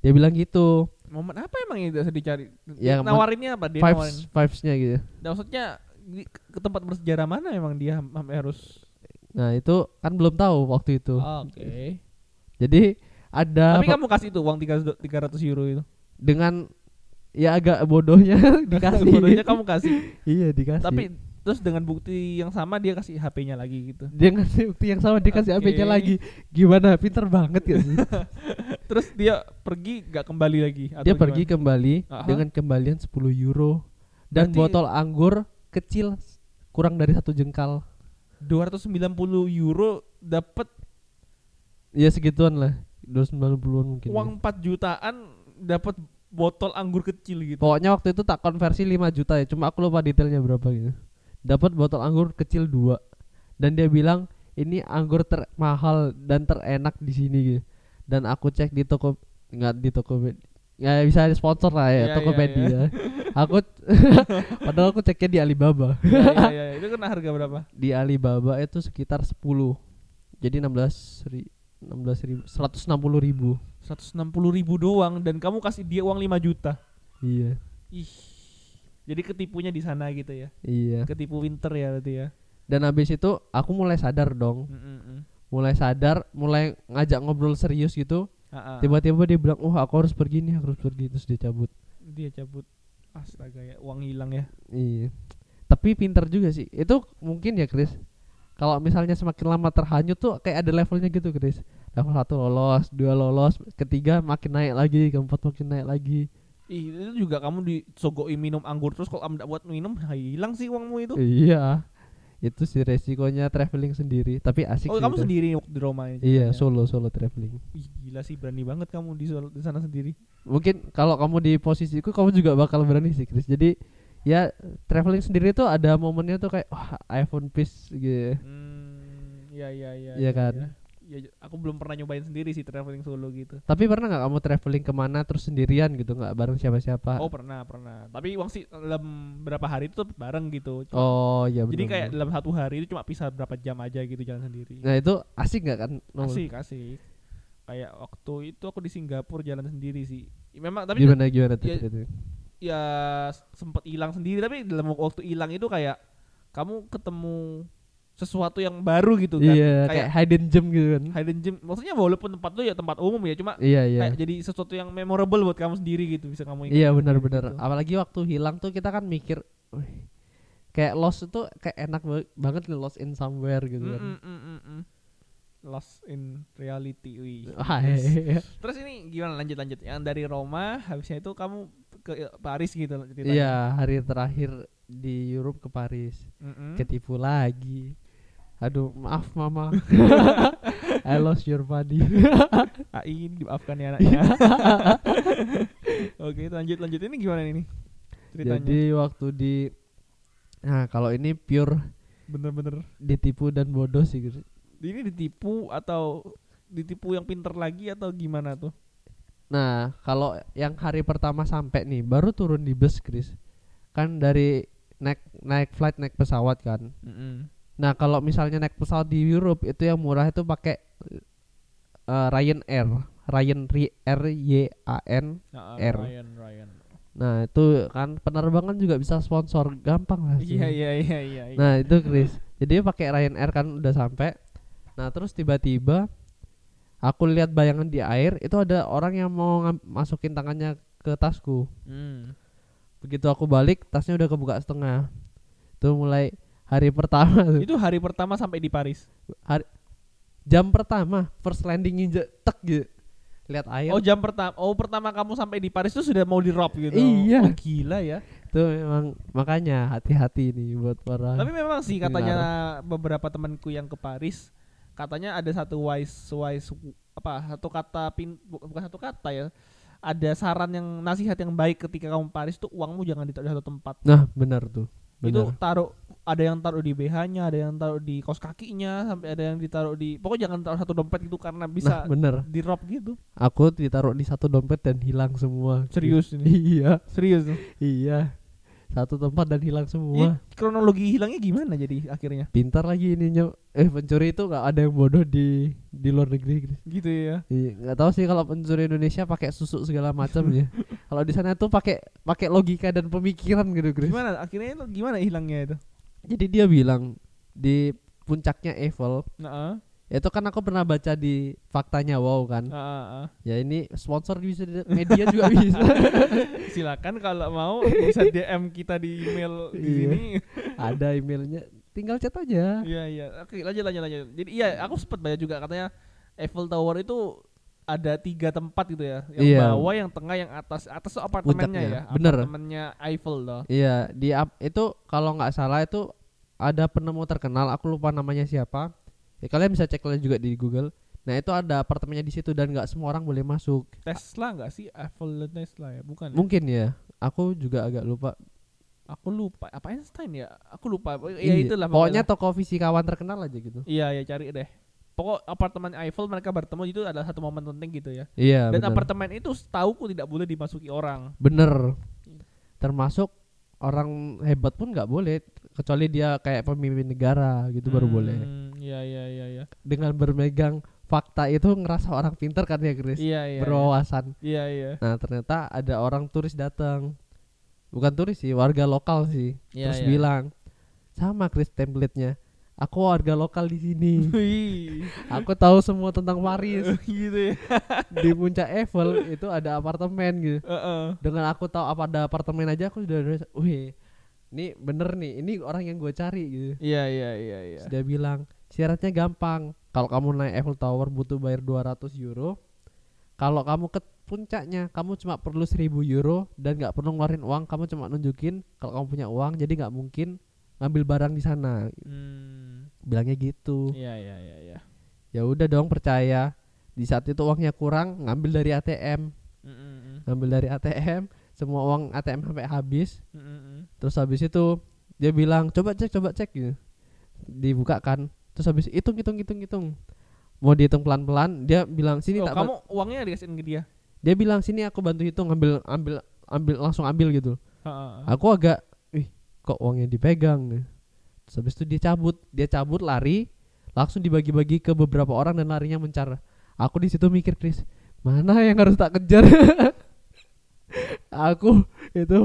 Speaker 2: Dia bilang gitu.
Speaker 1: Momen apa emang yang bisa dicari?
Speaker 2: Ya,
Speaker 1: nawarinnya apa? Dia nawarin.
Speaker 2: Vibes vibesnya gitu.
Speaker 1: Nah, maksudnya di- ke tempat bersejarah mana emang dia harus
Speaker 2: Nah, itu kan belum tahu waktu itu.
Speaker 1: Oke.
Speaker 2: Jadi ada
Speaker 1: Tapi kamu kasih tuh uang 300 300 euro itu.
Speaker 2: dengan ya agak bodohnya [laughs] dikasih.
Speaker 1: Bodohnya kamu kasih.
Speaker 2: iya, dikasih.
Speaker 1: Tapi terus dengan bukti yang sama dia kasih HP-nya lagi gitu.
Speaker 2: dia ngasih bukti yang sama dia kasih
Speaker 1: Oke.
Speaker 2: HP-nya lagi. Gimana? Pinter banget ya sih. [laughs]
Speaker 1: Terus dia pergi gak kembali lagi atau
Speaker 2: dia pergi
Speaker 1: gimana?
Speaker 2: kembali
Speaker 1: Aha.
Speaker 2: dengan kembalian 10 euro dan
Speaker 1: Berarti-
Speaker 2: botol anggur kecil kurang dari satu jengkal
Speaker 1: 290 euro dapat
Speaker 2: ya segituan lah 290-an mungkin
Speaker 1: uang
Speaker 2: ya.
Speaker 1: 4 jutaan dapat botol anggur kecil gitu.
Speaker 2: pokoknya waktu itu tak konversi 5 juta ya. Cuma aku lupa detailnya berapa gitu. Dapat botol anggur kecil dua. Dan dia bilang ini anggur termahal dan terenak di sini gitu. Dan aku cek di toko nggak di toko ya bisa di sponsor lah ya
Speaker 1: Iya, iya,
Speaker 2: Tokopedia. [laughs] aku [laughs] padahal aku ceknya di Alibaba. [laughs]
Speaker 1: Ya, ya, ya, itu kena harga berapa?
Speaker 2: di Alibaba itu sekitar 10 jadi 16 ri, 16 ribu 160 ribu
Speaker 1: 160 ribu doang dan kamu kasih dia uang 5 juta.
Speaker 2: iya
Speaker 1: Ih. Jadi ketipunya di sana gitu ya.
Speaker 2: iya
Speaker 1: Ketipu winter ya berarti ya.
Speaker 2: dan habis itu aku mulai sadar dong
Speaker 1: Mm-mm-mm.
Speaker 2: mulai sadar mulai ngajak ngobrol serius gitu tiba-tiba dia bilang oh aku harus pergi nih aku harus pergi terus dia cabut
Speaker 1: dia cabut astaga ya uang hilang ya.
Speaker 2: iya tapi pinter juga sih itu mungkin ya Chris kalau misalnya semakin lama terhanyut tuh kayak ada levelnya gitu Chris level satu lolos dua lolos ketiga makin naik lagi keempat makin naik lagi
Speaker 1: Ih, itu juga kamu disogoi minum anggur terus kalau kamu buat minum hilang sih uangmu itu.
Speaker 2: iya itu sih resikonya traveling sendiri tapi asik
Speaker 1: Oh,
Speaker 2: sih
Speaker 1: kamu
Speaker 2: itu.
Speaker 1: sendiri waktu di Roma ya?
Speaker 2: iya solo solo traveling
Speaker 1: Ih, gila sih berani banget kamu di, Solo- di sana sendiri.
Speaker 2: mungkin kalau kamu di posisiku kamu juga bakal berani sih Chris jadi ya traveling sendiri tuh ada momennya tuh kayak wah iPhone peace gitu
Speaker 1: Hmm, ya ya ya.
Speaker 2: Iya
Speaker 1: ya,
Speaker 2: kan?
Speaker 1: Ya. Ya, aku belum pernah nyobain sendiri sih traveling solo gitu.
Speaker 2: tapi pernah nggak kamu traveling ke mana terus sendirian gitu nggak bareng siapa-siapa
Speaker 1: Oh pernah pernah. Tapi uang sih dalam berapa hari itu bareng gitu. Cuma-
Speaker 2: oh iya
Speaker 1: Jadi kayak
Speaker 2: bener.
Speaker 1: dalam satu hari itu cuma pisah berapa jam aja gitu jalan sendiri.
Speaker 2: nah itu asik nggak kan Nol?
Speaker 1: Asik asik. Kayak waktu itu aku di Singapura jalan sendiri sih. Memang tapi
Speaker 2: gimana gimana tuh
Speaker 1: ya-? Ya sempet hilang sendiri tapi dalam waktu hilang itu kayak kamu ketemu sesuatu yang baru gitu kan.
Speaker 2: iya kayak
Speaker 1: kayak
Speaker 2: hidden gem gitu kan
Speaker 1: hidden gem. Maksudnya walaupun tempat itu ya tempat umum ya, cuma
Speaker 2: iya iya
Speaker 1: kayak jadi sesuatu yang memorable buat kamu sendiri gitu bisa kamu ingat.
Speaker 2: iya benar-benar
Speaker 1: gitu.
Speaker 2: apalagi waktu hilang tuh kita kan mikir "Wih, kayak lost itu kayak enak ba- banget nih lost in somewhere gitu kan
Speaker 1: Mm, mm, mm, mm, mm. Lost in reality. Wih.
Speaker 2: Wah,
Speaker 1: Yes.
Speaker 2: iya.
Speaker 1: Terus ini gimana lanjut lanjut? Yang dari Roma habisnya itu kamu ke Paris gitu ceritanya.
Speaker 2: Iya, hari terakhir di Europe ke Paris.
Speaker 1: Mm-mm.
Speaker 2: Ketipu lagi. Aduh, maaf mama. [laughs] I lost your body. [laughs]
Speaker 1: AI dimaafkan ya anaknya. [laughs] Oke, lanjut lanjut ini gimana ini? Ceritanya.
Speaker 2: Jadi waktu di Nah, kalau ini pure
Speaker 1: bener-bener
Speaker 2: ditipu dan bodoh sih.
Speaker 1: Ini ditipu atau ditipu yang pinter lagi atau gimana tuh?
Speaker 2: Nah, kalau yang hari pertama sampai nih baru turun di bus, Chris. Kan dari naik naik flight naik pesawat kan.
Speaker 1: Mm-mm.
Speaker 2: Nah, kalau misalnya naik pesawat di Europe itu yang murah itu pakai eh, Ryanair. Ryan R Y A N. R.
Speaker 1: Ryan, Ryan.
Speaker 2: Nah, itu kan penerbangan juga bisa sponsor gampang lah. sih.
Speaker 1: Iya iya iya iya. iya.
Speaker 2: Nah, itu Chris. Jadi pakai Ryanair kan udah sampai. Nah, terus tiba-tiba aku lihat bayangan di air itu ada orang yang mau masukin tangannya ke tasku.
Speaker 1: Hmm.
Speaker 2: Begitu aku balik, tasnya udah kebuka setengah. Itu mulai hari pertama tuh.
Speaker 1: Itu hari pertama sampai di Paris.
Speaker 2: Hari jam pertama first landing injek tek gitu. Lihat air.
Speaker 1: Oh jam pertama. Oh pertama kamu sampai di Paris itu sudah mau di rob gitu.
Speaker 2: Iya.
Speaker 1: Oh, gila ya.
Speaker 2: Itu memang makanya hati-hati nih buat para
Speaker 1: Tapi memang sih katanya beberapa temanku yang ke Paris, katanya ada satu wise wise apa satu kata pin bu- bukan satu kata ya. Ada saran yang nasihat yang baik ketika kamu Paris tuh uangmu jangan ditaruh di satu tempat.
Speaker 2: Nah, benar tuh.
Speaker 1: Itu taruh ada yang taruh di BH-nya, ada yang taruh di kaos kakinya, sampai ada yang ditaruh di pokoknya jangan taruh satu dompet gitu karena
Speaker 2: Nah,
Speaker 1: bisa
Speaker 2: bener.
Speaker 1: di rob gitu.
Speaker 2: Aku ditaruh di satu dompet dan hilang semua.
Speaker 1: Serius ini. [laughs]
Speaker 2: Iya,
Speaker 1: Serius
Speaker 2: iya. Satu tempat dan hilang
Speaker 1: Ini
Speaker 2: semua.
Speaker 1: kronologi hilangnya gimana jadi akhirnya?
Speaker 2: Pintar lagi ininya. Eh, pencuri itu nggak ada yang bodoh di di luar negeri. Chris.
Speaker 1: Gitu ya.
Speaker 2: Iya, nggak tahu sih kalau pencuri Indonesia pakai susu segala macam ya. [laughs] Kalau di sana tuh pakai pakai logika dan pemikiran gitu, Chris.
Speaker 1: Gimana akhirnya itu gimana hilangnya itu?
Speaker 2: Jadi dia bilang di puncaknya Eiffel,
Speaker 1: Nah,
Speaker 2: ya itu kan aku pernah baca di faktanya wow kan.
Speaker 1: ah, ah.
Speaker 2: Ya ini sponsor bisa di- media juga bisa. [laughs]
Speaker 1: silakan kalau mau bisa DM kita di email di
Speaker 2: Iya.
Speaker 1: sini.
Speaker 2: Ada emailnya, tinggal chat aja.
Speaker 1: Iya iya. Oke lanjut lanjut lanjut. Jadi iya aku sempat baca juga katanya Eiffel Tower itu ada tiga tempat gitu ya. Yang
Speaker 2: Iya.
Speaker 1: bawah, yang tengah, yang atas. Atas tuh apartemennya
Speaker 2: Puncaknya,
Speaker 1: ya.
Speaker 2: bener.
Speaker 1: Apartemennya Eiffel loh.
Speaker 2: Iya, di itu kalau nggak salah itu ada penemu terkenal, aku lupa namanya siapa. Ya kalian bisa cek lagi juga di Google. Nah itu ada apartemennya di situ dan nggak semua orang boleh masuk.
Speaker 1: Tesla nggak sih dan Tesla ya? Bukan. ya?
Speaker 2: Mungkin ya, aku juga agak lupa.
Speaker 1: Aku lupa. Apa Einstein ya? Aku lupa. Ya
Speaker 2: Iya,
Speaker 1: itulah.
Speaker 2: Pokoknya toko fisikawan terkenal aja gitu.
Speaker 1: Iya ya cari deh. Pokok apartemen Eiffel mereka bertemu itu adalah satu momen penting gitu ya.
Speaker 2: Iya,
Speaker 1: Dan
Speaker 2: bener.
Speaker 1: apartemen itu setauku tidak boleh dimasuki orang.
Speaker 2: Bener. Termasuk orang hebat pun nggak boleh, kecuali dia kayak pemimpin negara gitu baru boleh.
Speaker 1: Iya iya iya iya.
Speaker 2: Dengan bermegang fakta itu ngerasa orang pintar kan ya, Chris?
Speaker 1: Iya iya.
Speaker 2: Berwawasan.
Speaker 1: Iya iya.
Speaker 2: Nah ternyata ada orang turis datang, bukan turis sih, warga lokal sih.
Speaker 1: Iya,
Speaker 2: Terus
Speaker 1: iya.
Speaker 2: bilang sama Chris template-nya. Aku warga lokal di sini. Aku tahu semua tentang Paris. [laughs]
Speaker 1: gitu ya.
Speaker 2: di puncak Eiffel itu ada apartemen gitu.
Speaker 1: Heeh.
Speaker 2: Dengan aku tahu apa ada apartemen aja aku sudah udah, wih, ini bener nih, ini orang yang gue cari gitu.
Speaker 1: Iya iya iya iya.
Speaker 2: Dia bilang syaratnya gampang. Kalau kamu naik Eiffel Tower butuh bayar 200 euro. Kalau kamu ke puncaknya, kamu cuma perlu 1000 euro dan nggak perlu ngeluarin uang. Kamu cuma nunjukin kalau kamu punya uang, jadi nggak mungkin ngambil barang di sana.
Speaker 1: Hmm.
Speaker 2: Bilangnya gitu.
Speaker 1: Iya iya iya iya.
Speaker 2: Ya udah dong percaya. Di saat itu uangnya kurang, ngambil dari ATM,
Speaker 1: Mm-mm.
Speaker 2: ngambil dari ATM, semua uang ATM sampai habis.
Speaker 1: Mm-mm.
Speaker 2: Terus habis itu dia bilang coba cek coba cek gitu. Dibuka kan. Terus habis hitung hitung hitung hitung. Mau dihitung pelan-pelan, dia bilang sini
Speaker 1: Oh,
Speaker 2: tak
Speaker 1: kamu
Speaker 2: ba-"
Speaker 1: uangnya dikasihin ke dia.
Speaker 2: Dia bilang sini aku bantu hitung ambil ambil ambil langsung ambil gitu.
Speaker 1: Heeh.
Speaker 2: Aku agak ih kok uangnya dipegang. Terus habis itu dia cabut, dia cabut lari, langsung dibagi-bagi ke beberapa orang dan larinya mencar. Aku di situ mikir Chris, mana yang harus tak kejar? [laughs] aku itu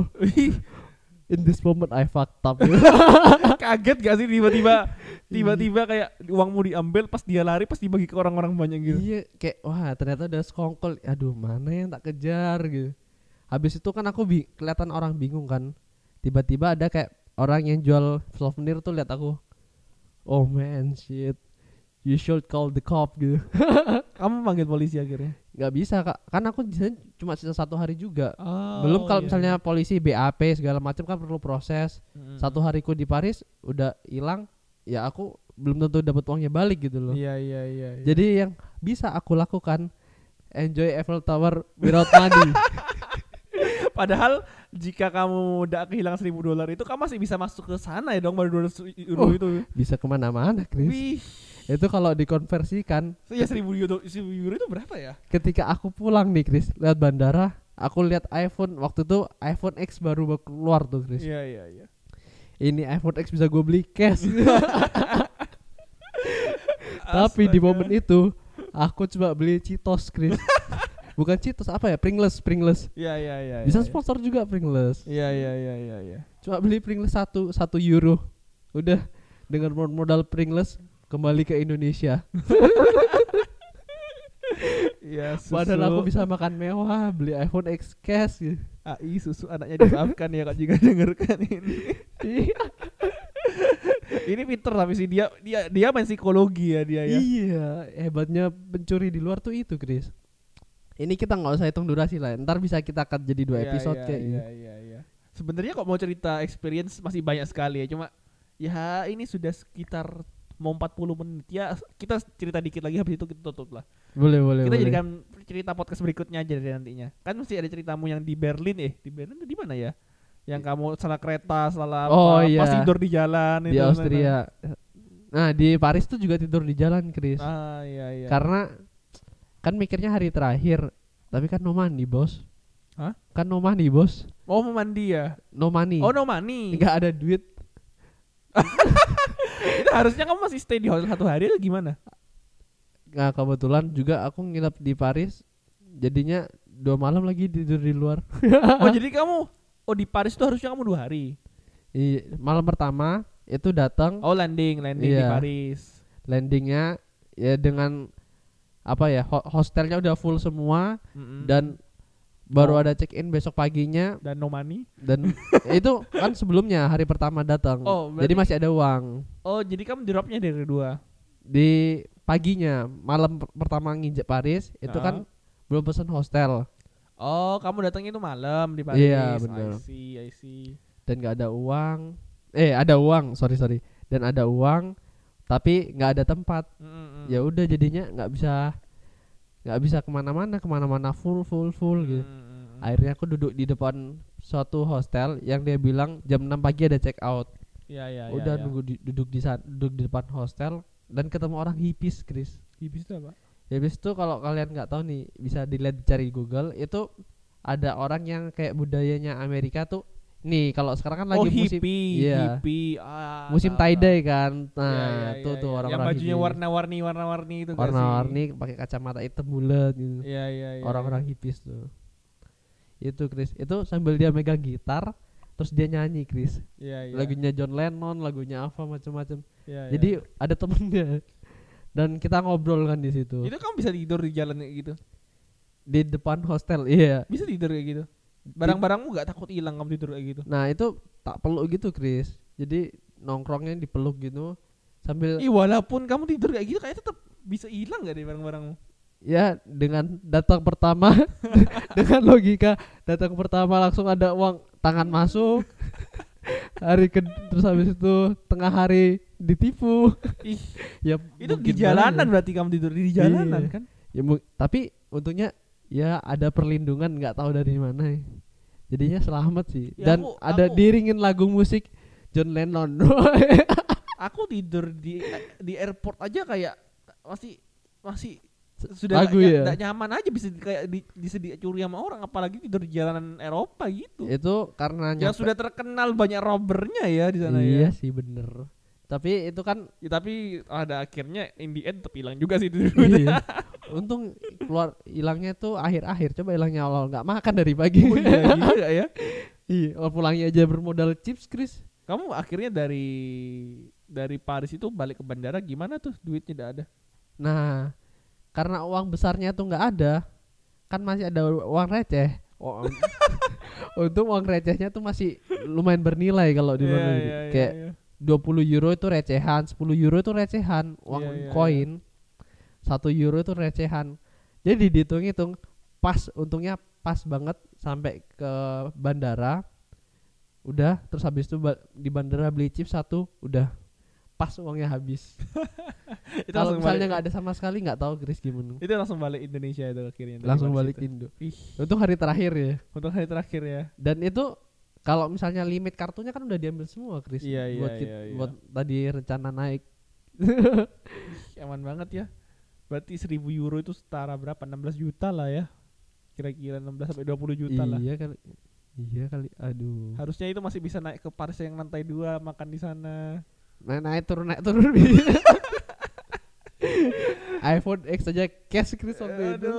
Speaker 2: in this moment I fucked up. [laughs]
Speaker 1: kaget gak sih tiba-tiba tiba-tiba kayak uangmu diambil pas dia lari pas dibagi ke orang-orang banyak gitu.
Speaker 2: Iya, kayak wah ternyata udah skongkol. Aduh, mana yang tak kejar gitu. Habis itu kan aku bi kelihatan orang bingung kan. Tiba-tiba ada kayak orang yang jual souvenir tuh lihat aku. Oh man, shit. You should call the cop gitu. [laughs]
Speaker 1: Kamu panggil polisi akhirnya.
Speaker 2: Gak bisa kak, kan aku cuma sisa satu hari juga.
Speaker 1: Oh,
Speaker 2: Belum kalau
Speaker 1: iya,
Speaker 2: misalnya polisi BAP segala macam kan perlu proses.
Speaker 1: iya. Mm.
Speaker 2: Satu hariku di Paris udah hilang, ya aku belum tentu dapat uangnya balik gitu loh.
Speaker 1: Iya iya iya. iya.
Speaker 2: Jadi yang bisa aku lakukan enjoy Eiffel Tower without money. [laughs]
Speaker 1: Padahal jika kamu udah kehilangan 1000 dolar itu kamu masih bisa masuk ke sana ya dong baru 200 euro
Speaker 2: Oh.
Speaker 1: itu.
Speaker 2: bisa ke mana-mana, Chris.
Speaker 1: Wih.
Speaker 2: itu kalau dikonversikan
Speaker 1: Ya seribu euro, seribu euro itu berapa ya?
Speaker 2: ketika aku pulang nih Chris lihat bandara aku lihat iPhone waktu itu iPhone X baru baru keluar tuh Chris
Speaker 1: Iya iya iya.
Speaker 2: Ini iPhone X bisa gue beli cash [laughs] tapi di momen itu aku coba beli Cheetos Chris [laughs] bukan Cheetos apa ya Pringles Pringles
Speaker 1: Iya iya iya.
Speaker 2: bisa
Speaker 1: iya.
Speaker 2: sponsor juga Pringles
Speaker 1: Iya iya iya iya iya.
Speaker 2: cuma beli Pringles satu satu euro udah dengan mod- modal Pringles kembali ke Indonesia [laughs]
Speaker 1: Iya,
Speaker 2: padahal aku bisa makan mewah beli iPhone X cash gitu.
Speaker 1: AI susu anaknya dimaafkan ya kak juga [laughs] dengarkan ini.
Speaker 2: Iya.
Speaker 1: ini pinter tapi sih dia dia dia main psikologi ya dia ya.
Speaker 2: Iya, hebatnya pencuri di luar tuh itu, Chris. Ini kita nggak usah hitung durasi lah. Ntar bisa kita cut jadi dua
Speaker 1: Iya,
Speaker 2: episode
Speaker 1: iya,
Speaker 2: kayak
Speaker 1: iya,
Speaker 2: gitu.
Speaker 1: iya, iya. Sebenarnya kok mau cerita experience masih banyak sekali ya. Cuma ya ini sudah sekitar mau 40 menit ya kita cerita dikit lagi habis itu kita tutup lah
Speaker 2: Boleh, boleh,
Speaker 1: kita
Speaker 2: boleh.
Speaker 1: jadikan cerita podcast berikutnya aja dari nantinya kan mesti ada ceritamu yang di Berlin eh di Berlin di mana ya yang kamu salah kereta salah
Speaker 2: Oh,
Speaker 1: apa,
Speaker 2: iya.
Speaker 1: pas tidur di jalan
Speaker 2: di
Speaker 1: itu,
Speaker 2: Austria. Nah, di Paris tuh juga tidur di jalan, Chris.
Speaker 1: ah iya iya
Speaker 2: Karena kan mikirnya hari terakhir, tapi kan no money, Bos.
Speaker 1: Hah?
Speaker 2: Kan no money, Bos.
Speaker 1: oh mau mandi ya
Speaker 2: No money.
Speaker 1: oh no money
Speaker 2: Nggak ada duit.
Speaker 1: itu [laughs] harusnya kamu masih stay di hotel satu hari atau gimana
Speaker 2: Nah, kebetulan juga aku nginep di Paris. Jadinya dua malam lagi tidur di luar. [laughs]
Speaker 1: oh jadi [laughs] kamu oh di Paris tuh harusnya kamu dua hari
Speaker 2: Iya, malam pertama itu datang
Speaker 1: oh landing landing di
Speaker 2: Iya.
Speaker 1: Paris
Speaker 2: landingnya ya dengan apa ya ho- hostelnya udah full semua
Speaker 1: Mm-mm.
Speaker 2: dan baru
Speaker 1: Oh.
Speaker 2: ada check in besok paginya
Speaker 1: dan no money
Speaker 2: dan [laughs] itu kan sebelumnya hari pertama datang
Speaker 1: Oh,
Speaker 2: jadi masih ada uang
Speaker 1: oh jadi kamu dropnya dari dua
Speaker 2: di paginya malam per- pertama nginjek Paris itu kan belum pesan hostel.
Speaker 1: Oh kamu datangnya itu malam di Paris.
Speaker 2: Iya, bener.
Speaker 1: I see I see.
Speaker 2: Dan nggak ada uang. Eh ada uang sorry sorry. Dan ada uang tapi nggak ada tempat.
Speaker 1: Mm-mm.
Speaker 2: ya udah jadinya nggak bisa nggak bisa ke mana-mana ke mana-mana full full full gitu.
Speaker 1: Mm-mm.
Speaker 2: akhirnya aku duduk di depan suatu hostel yang dia bilang jam 6 pagi ada check out.
Speaker 1: Iya iya iya,
Speaker 2: udah
Speaker 1: iya.
Speaker 2: nunggu di- duduk di duduk di depan hostel dan ketemu orang hippies Chris
Speaker 1: Hippies itu apa?
Speaker 2: hippies tuh kalau kalian nggak tahu nih bisa dilihat cari Google itu ada orang yang kayak budayanya Amerika tuh nih kalau sekarang kan
Speaker 1: oh
Speaker 2: lagi musim
Speaker 1: hippie,
Speaker 2: iya.
Speaker 1: hippie. Ah,
Speaker 2: musim
Speaker 1: tahu,
Speaker 2: tie
Speaker 1: tahu.
Speaker 2: dye kan nah
Speaker 1: Iya, iya,
Speaker 2: tuh
Speaker 1: iya,
Speaker 2: tuh
Speaker 1: iya.
Speaker 2: orang
Speaker 1: yang bajunya warna-warni warna-warni itu
Speaker 2: warna-warni pakai kacamata hitam bulat gitu
Speaker 1: Iya iya iya.
Speaker 2: orang-orang hippies tuh itu Chris itu sambil dia megang gitar terus dia nyanyi Chris
Speaker 1: Iya iya.
Speaker 2: lagunya John Lennon lagunya apa macam-macam
Speaker 1: Iya, iya.
Speaker 2: jadi ada temennya dan kita ngobrol kan di situ
Speaker 1: itu kamu bisa tidur di jalan kayak gitu.
Speaker 2: di depan hostel iya
Speaker 1: Bisa tidur kayak gitu. Barang-barangmu nggak takut hilang kamu tidur kayak gitu.
Speaker 2: nah itu tak peluk gitu Chris jadi nongkrongnya dipeluk gitu sambil
Speaker 1: Ih walaupun kamu tidur kayak gitu kayak tetap bisa hilang gak deh barang-barangmu?
Speaker 2: Ya dengan datang pertama [laughs] dengan logika datang pertama langsung ada uang tangan masuk [laughs] hari ke terus habis itu tengah hari ditipu
Speaker 1: Ih, [laughs]
Speaker 2: ya
Speaker 1: itu di jalanan
Speaker 2: banget.
Speaker 1: berarti kamu tidur di jalanan
Speaker 2: Iya.
Speaker 1: kan?
Speaker 2: ya tapi untungnya ya ada perlindungan nggak tahu dari mana jadinya selamat sih
Speaker 1: Ya,
Speaker 2: dan
Speaker 1: aku-
Speaker 2: ada
Speaker 1: aku-
Speaker 2: diringin lagu musik John Lennon
Speaker 1: Aku tidur di di airport aja kayak masih masih sudah
Speaker 2: Lagu
Speaker 1: nya-
Speaker 2: ya?
Speaker 1: nggak nyaman aja bisa di- kayak di, bisa dicuri sama orang apalagi tidur di jalanan Eropa gitu.
Speaker 2: itu karena
Speaker 1: Yang sudah terkenal banyak robbernya ya di sana
Speaker 2: iya
Speaker 1: ya.
Speaker 2: sih bener tapi itu kan
Speaker 1: Ya, tapi ada akhirnya in the end tetap hilang juga sih itu
Speaker 2: iya. [laughs] untung keluar hilangnya tuh akhir-akhir coba hilangnya awal nggak makan dari pagi
Speaker 1: Oh iya juga ya. [laughs]
Speaker 2: iya awal pulangnya aja bermodal chips Chris
Speaker 1: Kamu akhirnya dari dari Paris itu balik ke bandara gimana tuh duitnya tidak ada?
Speaker 2: nah karena uang besarnya tuh nggak ada. Kan masih ada uang receh. Oh, [laughs] untung uang recehnya tuh masih lumayan bernilai kalau di
Speaker 1: Iya,
Speaker 2: mana gitu.
Speaker 1: iya, iya,
Speaker 2: kayak
Speaker 1: iya.
Speaker 2: 20 euro itu recehan 10 euro itu recehan uang
Speaker 1: Iya,
Speaker 2: koin. Satu euro itu recehan. Jadi dihitung-hitung pas untungnya pas banget sampai ke bandara udah terus habis itu di bandara beli chip satu udah pas uangnya habis [laughs]
Speaker 1: Itu
Speaker 2: kalau
Speaker 1: langsung
Speaker 2: misalnya nggak ada sama sekali nggak tahu Chris gimana
Speaker 1: itu langsung balik Indonesia itu akhirnya.
Speaker 2: langsung balik
Speaker 1: itu.
Speaker 2: Indo
Speaker 1: Ih,
Speaker 2: untuk hari terakhir ya
Speaker 1: untuk hari terakhir ya.
Speaker 2: dan itu kalau misalnya limit kartunya kan udah diambil semua Chris
Speaker 1: Iya, iya,
Speaker 2: buat
Speaker 1: iya, iya.
Speaker 2: buat tadi rencana naik
Speaker 1: aman banget ya. Berarti 1000 euro itu setara berapa? 16 juta lah ya. Kira-kira 16 sampai 20 juta lah.
Speaker 2: iya kali iya kali aduh
Speaker 1: Harusnya itu masih bisa naik ke Paris yang lantai 2 makan di sana.
Speaker 2: Naik naik turun naik turun. [laughs] iPhone X aja cash Chris waktu itu.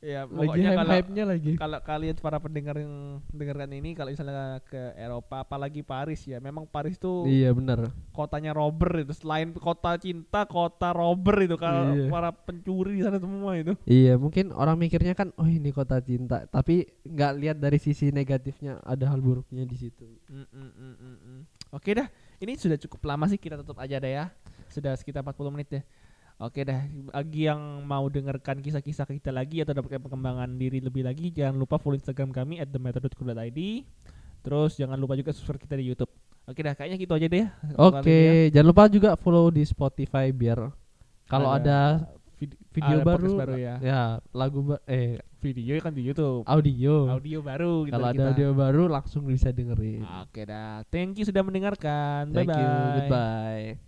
Speaker 1: Ya,
Speaker 2: lagi
Speaker 1: pokoknya
Speaker 2: hype
Speaker 1: kalau
Speaker 2: hype nya lagi.
Speaker 1: kalau kalian para pendengar yang dengarkan ini kalau misalnya ke Eropa apalagi Paris ya memang Paris tuh
Speaker 2: iya benar
Speaker 1: kotanya robber itu. Selain kota cinta kota robber itu. Kalau
Speaker 2: Iya.
Speaker 1: para pencuri di sana semua itu.
Speaker 2: Iya mungkin orang mikirnya kan oh ini kota cinta. Tapi nggak lihat dari sisi negatifnya ada hal buruknya di situ.
Speaker 1: Mm, mm, mm, mm, mm. oke dah ini sudah cukup lama sih kita tutup aja deh ya sudah sekitar 40 menit ya Oke dah, bagi yang mau dengarkan kisah-kisah kita lagi atau dapatkan pengembangan diri lebih lagi, jangan lupa follow Instagram kami at themethod.co.id. Terus jangan lupa juga subscribe kita di YouTube. Oke dah, kayaknya gitu aja deh. ya
Speaker 2: oke
Speaker 1: ya.
Speaker 2: jangan lupa juga follow di Spotify biar kalau ada,
Speaker 1: vid-
Speaker 2: video
Speaker 1: ada
Speaker 2: baru,
Speaker 1: baru ya.
Speaker 2: ya lagu ba- eh
Speaker 1: video kan di YouTube.
Speaker 2: Audio.
Speaker 1: Audio baru gitu
Speaker 2: Kalau kan
Speaker 1: ada
Speaker 2: audio baru langsung bisa dengerin.
Speaker 1: Oke dah. Thank you sudah mendengarkan.
Speaker 2: Thank bye
Speaker 1: bye.
Speaker 2: You. Goodbye.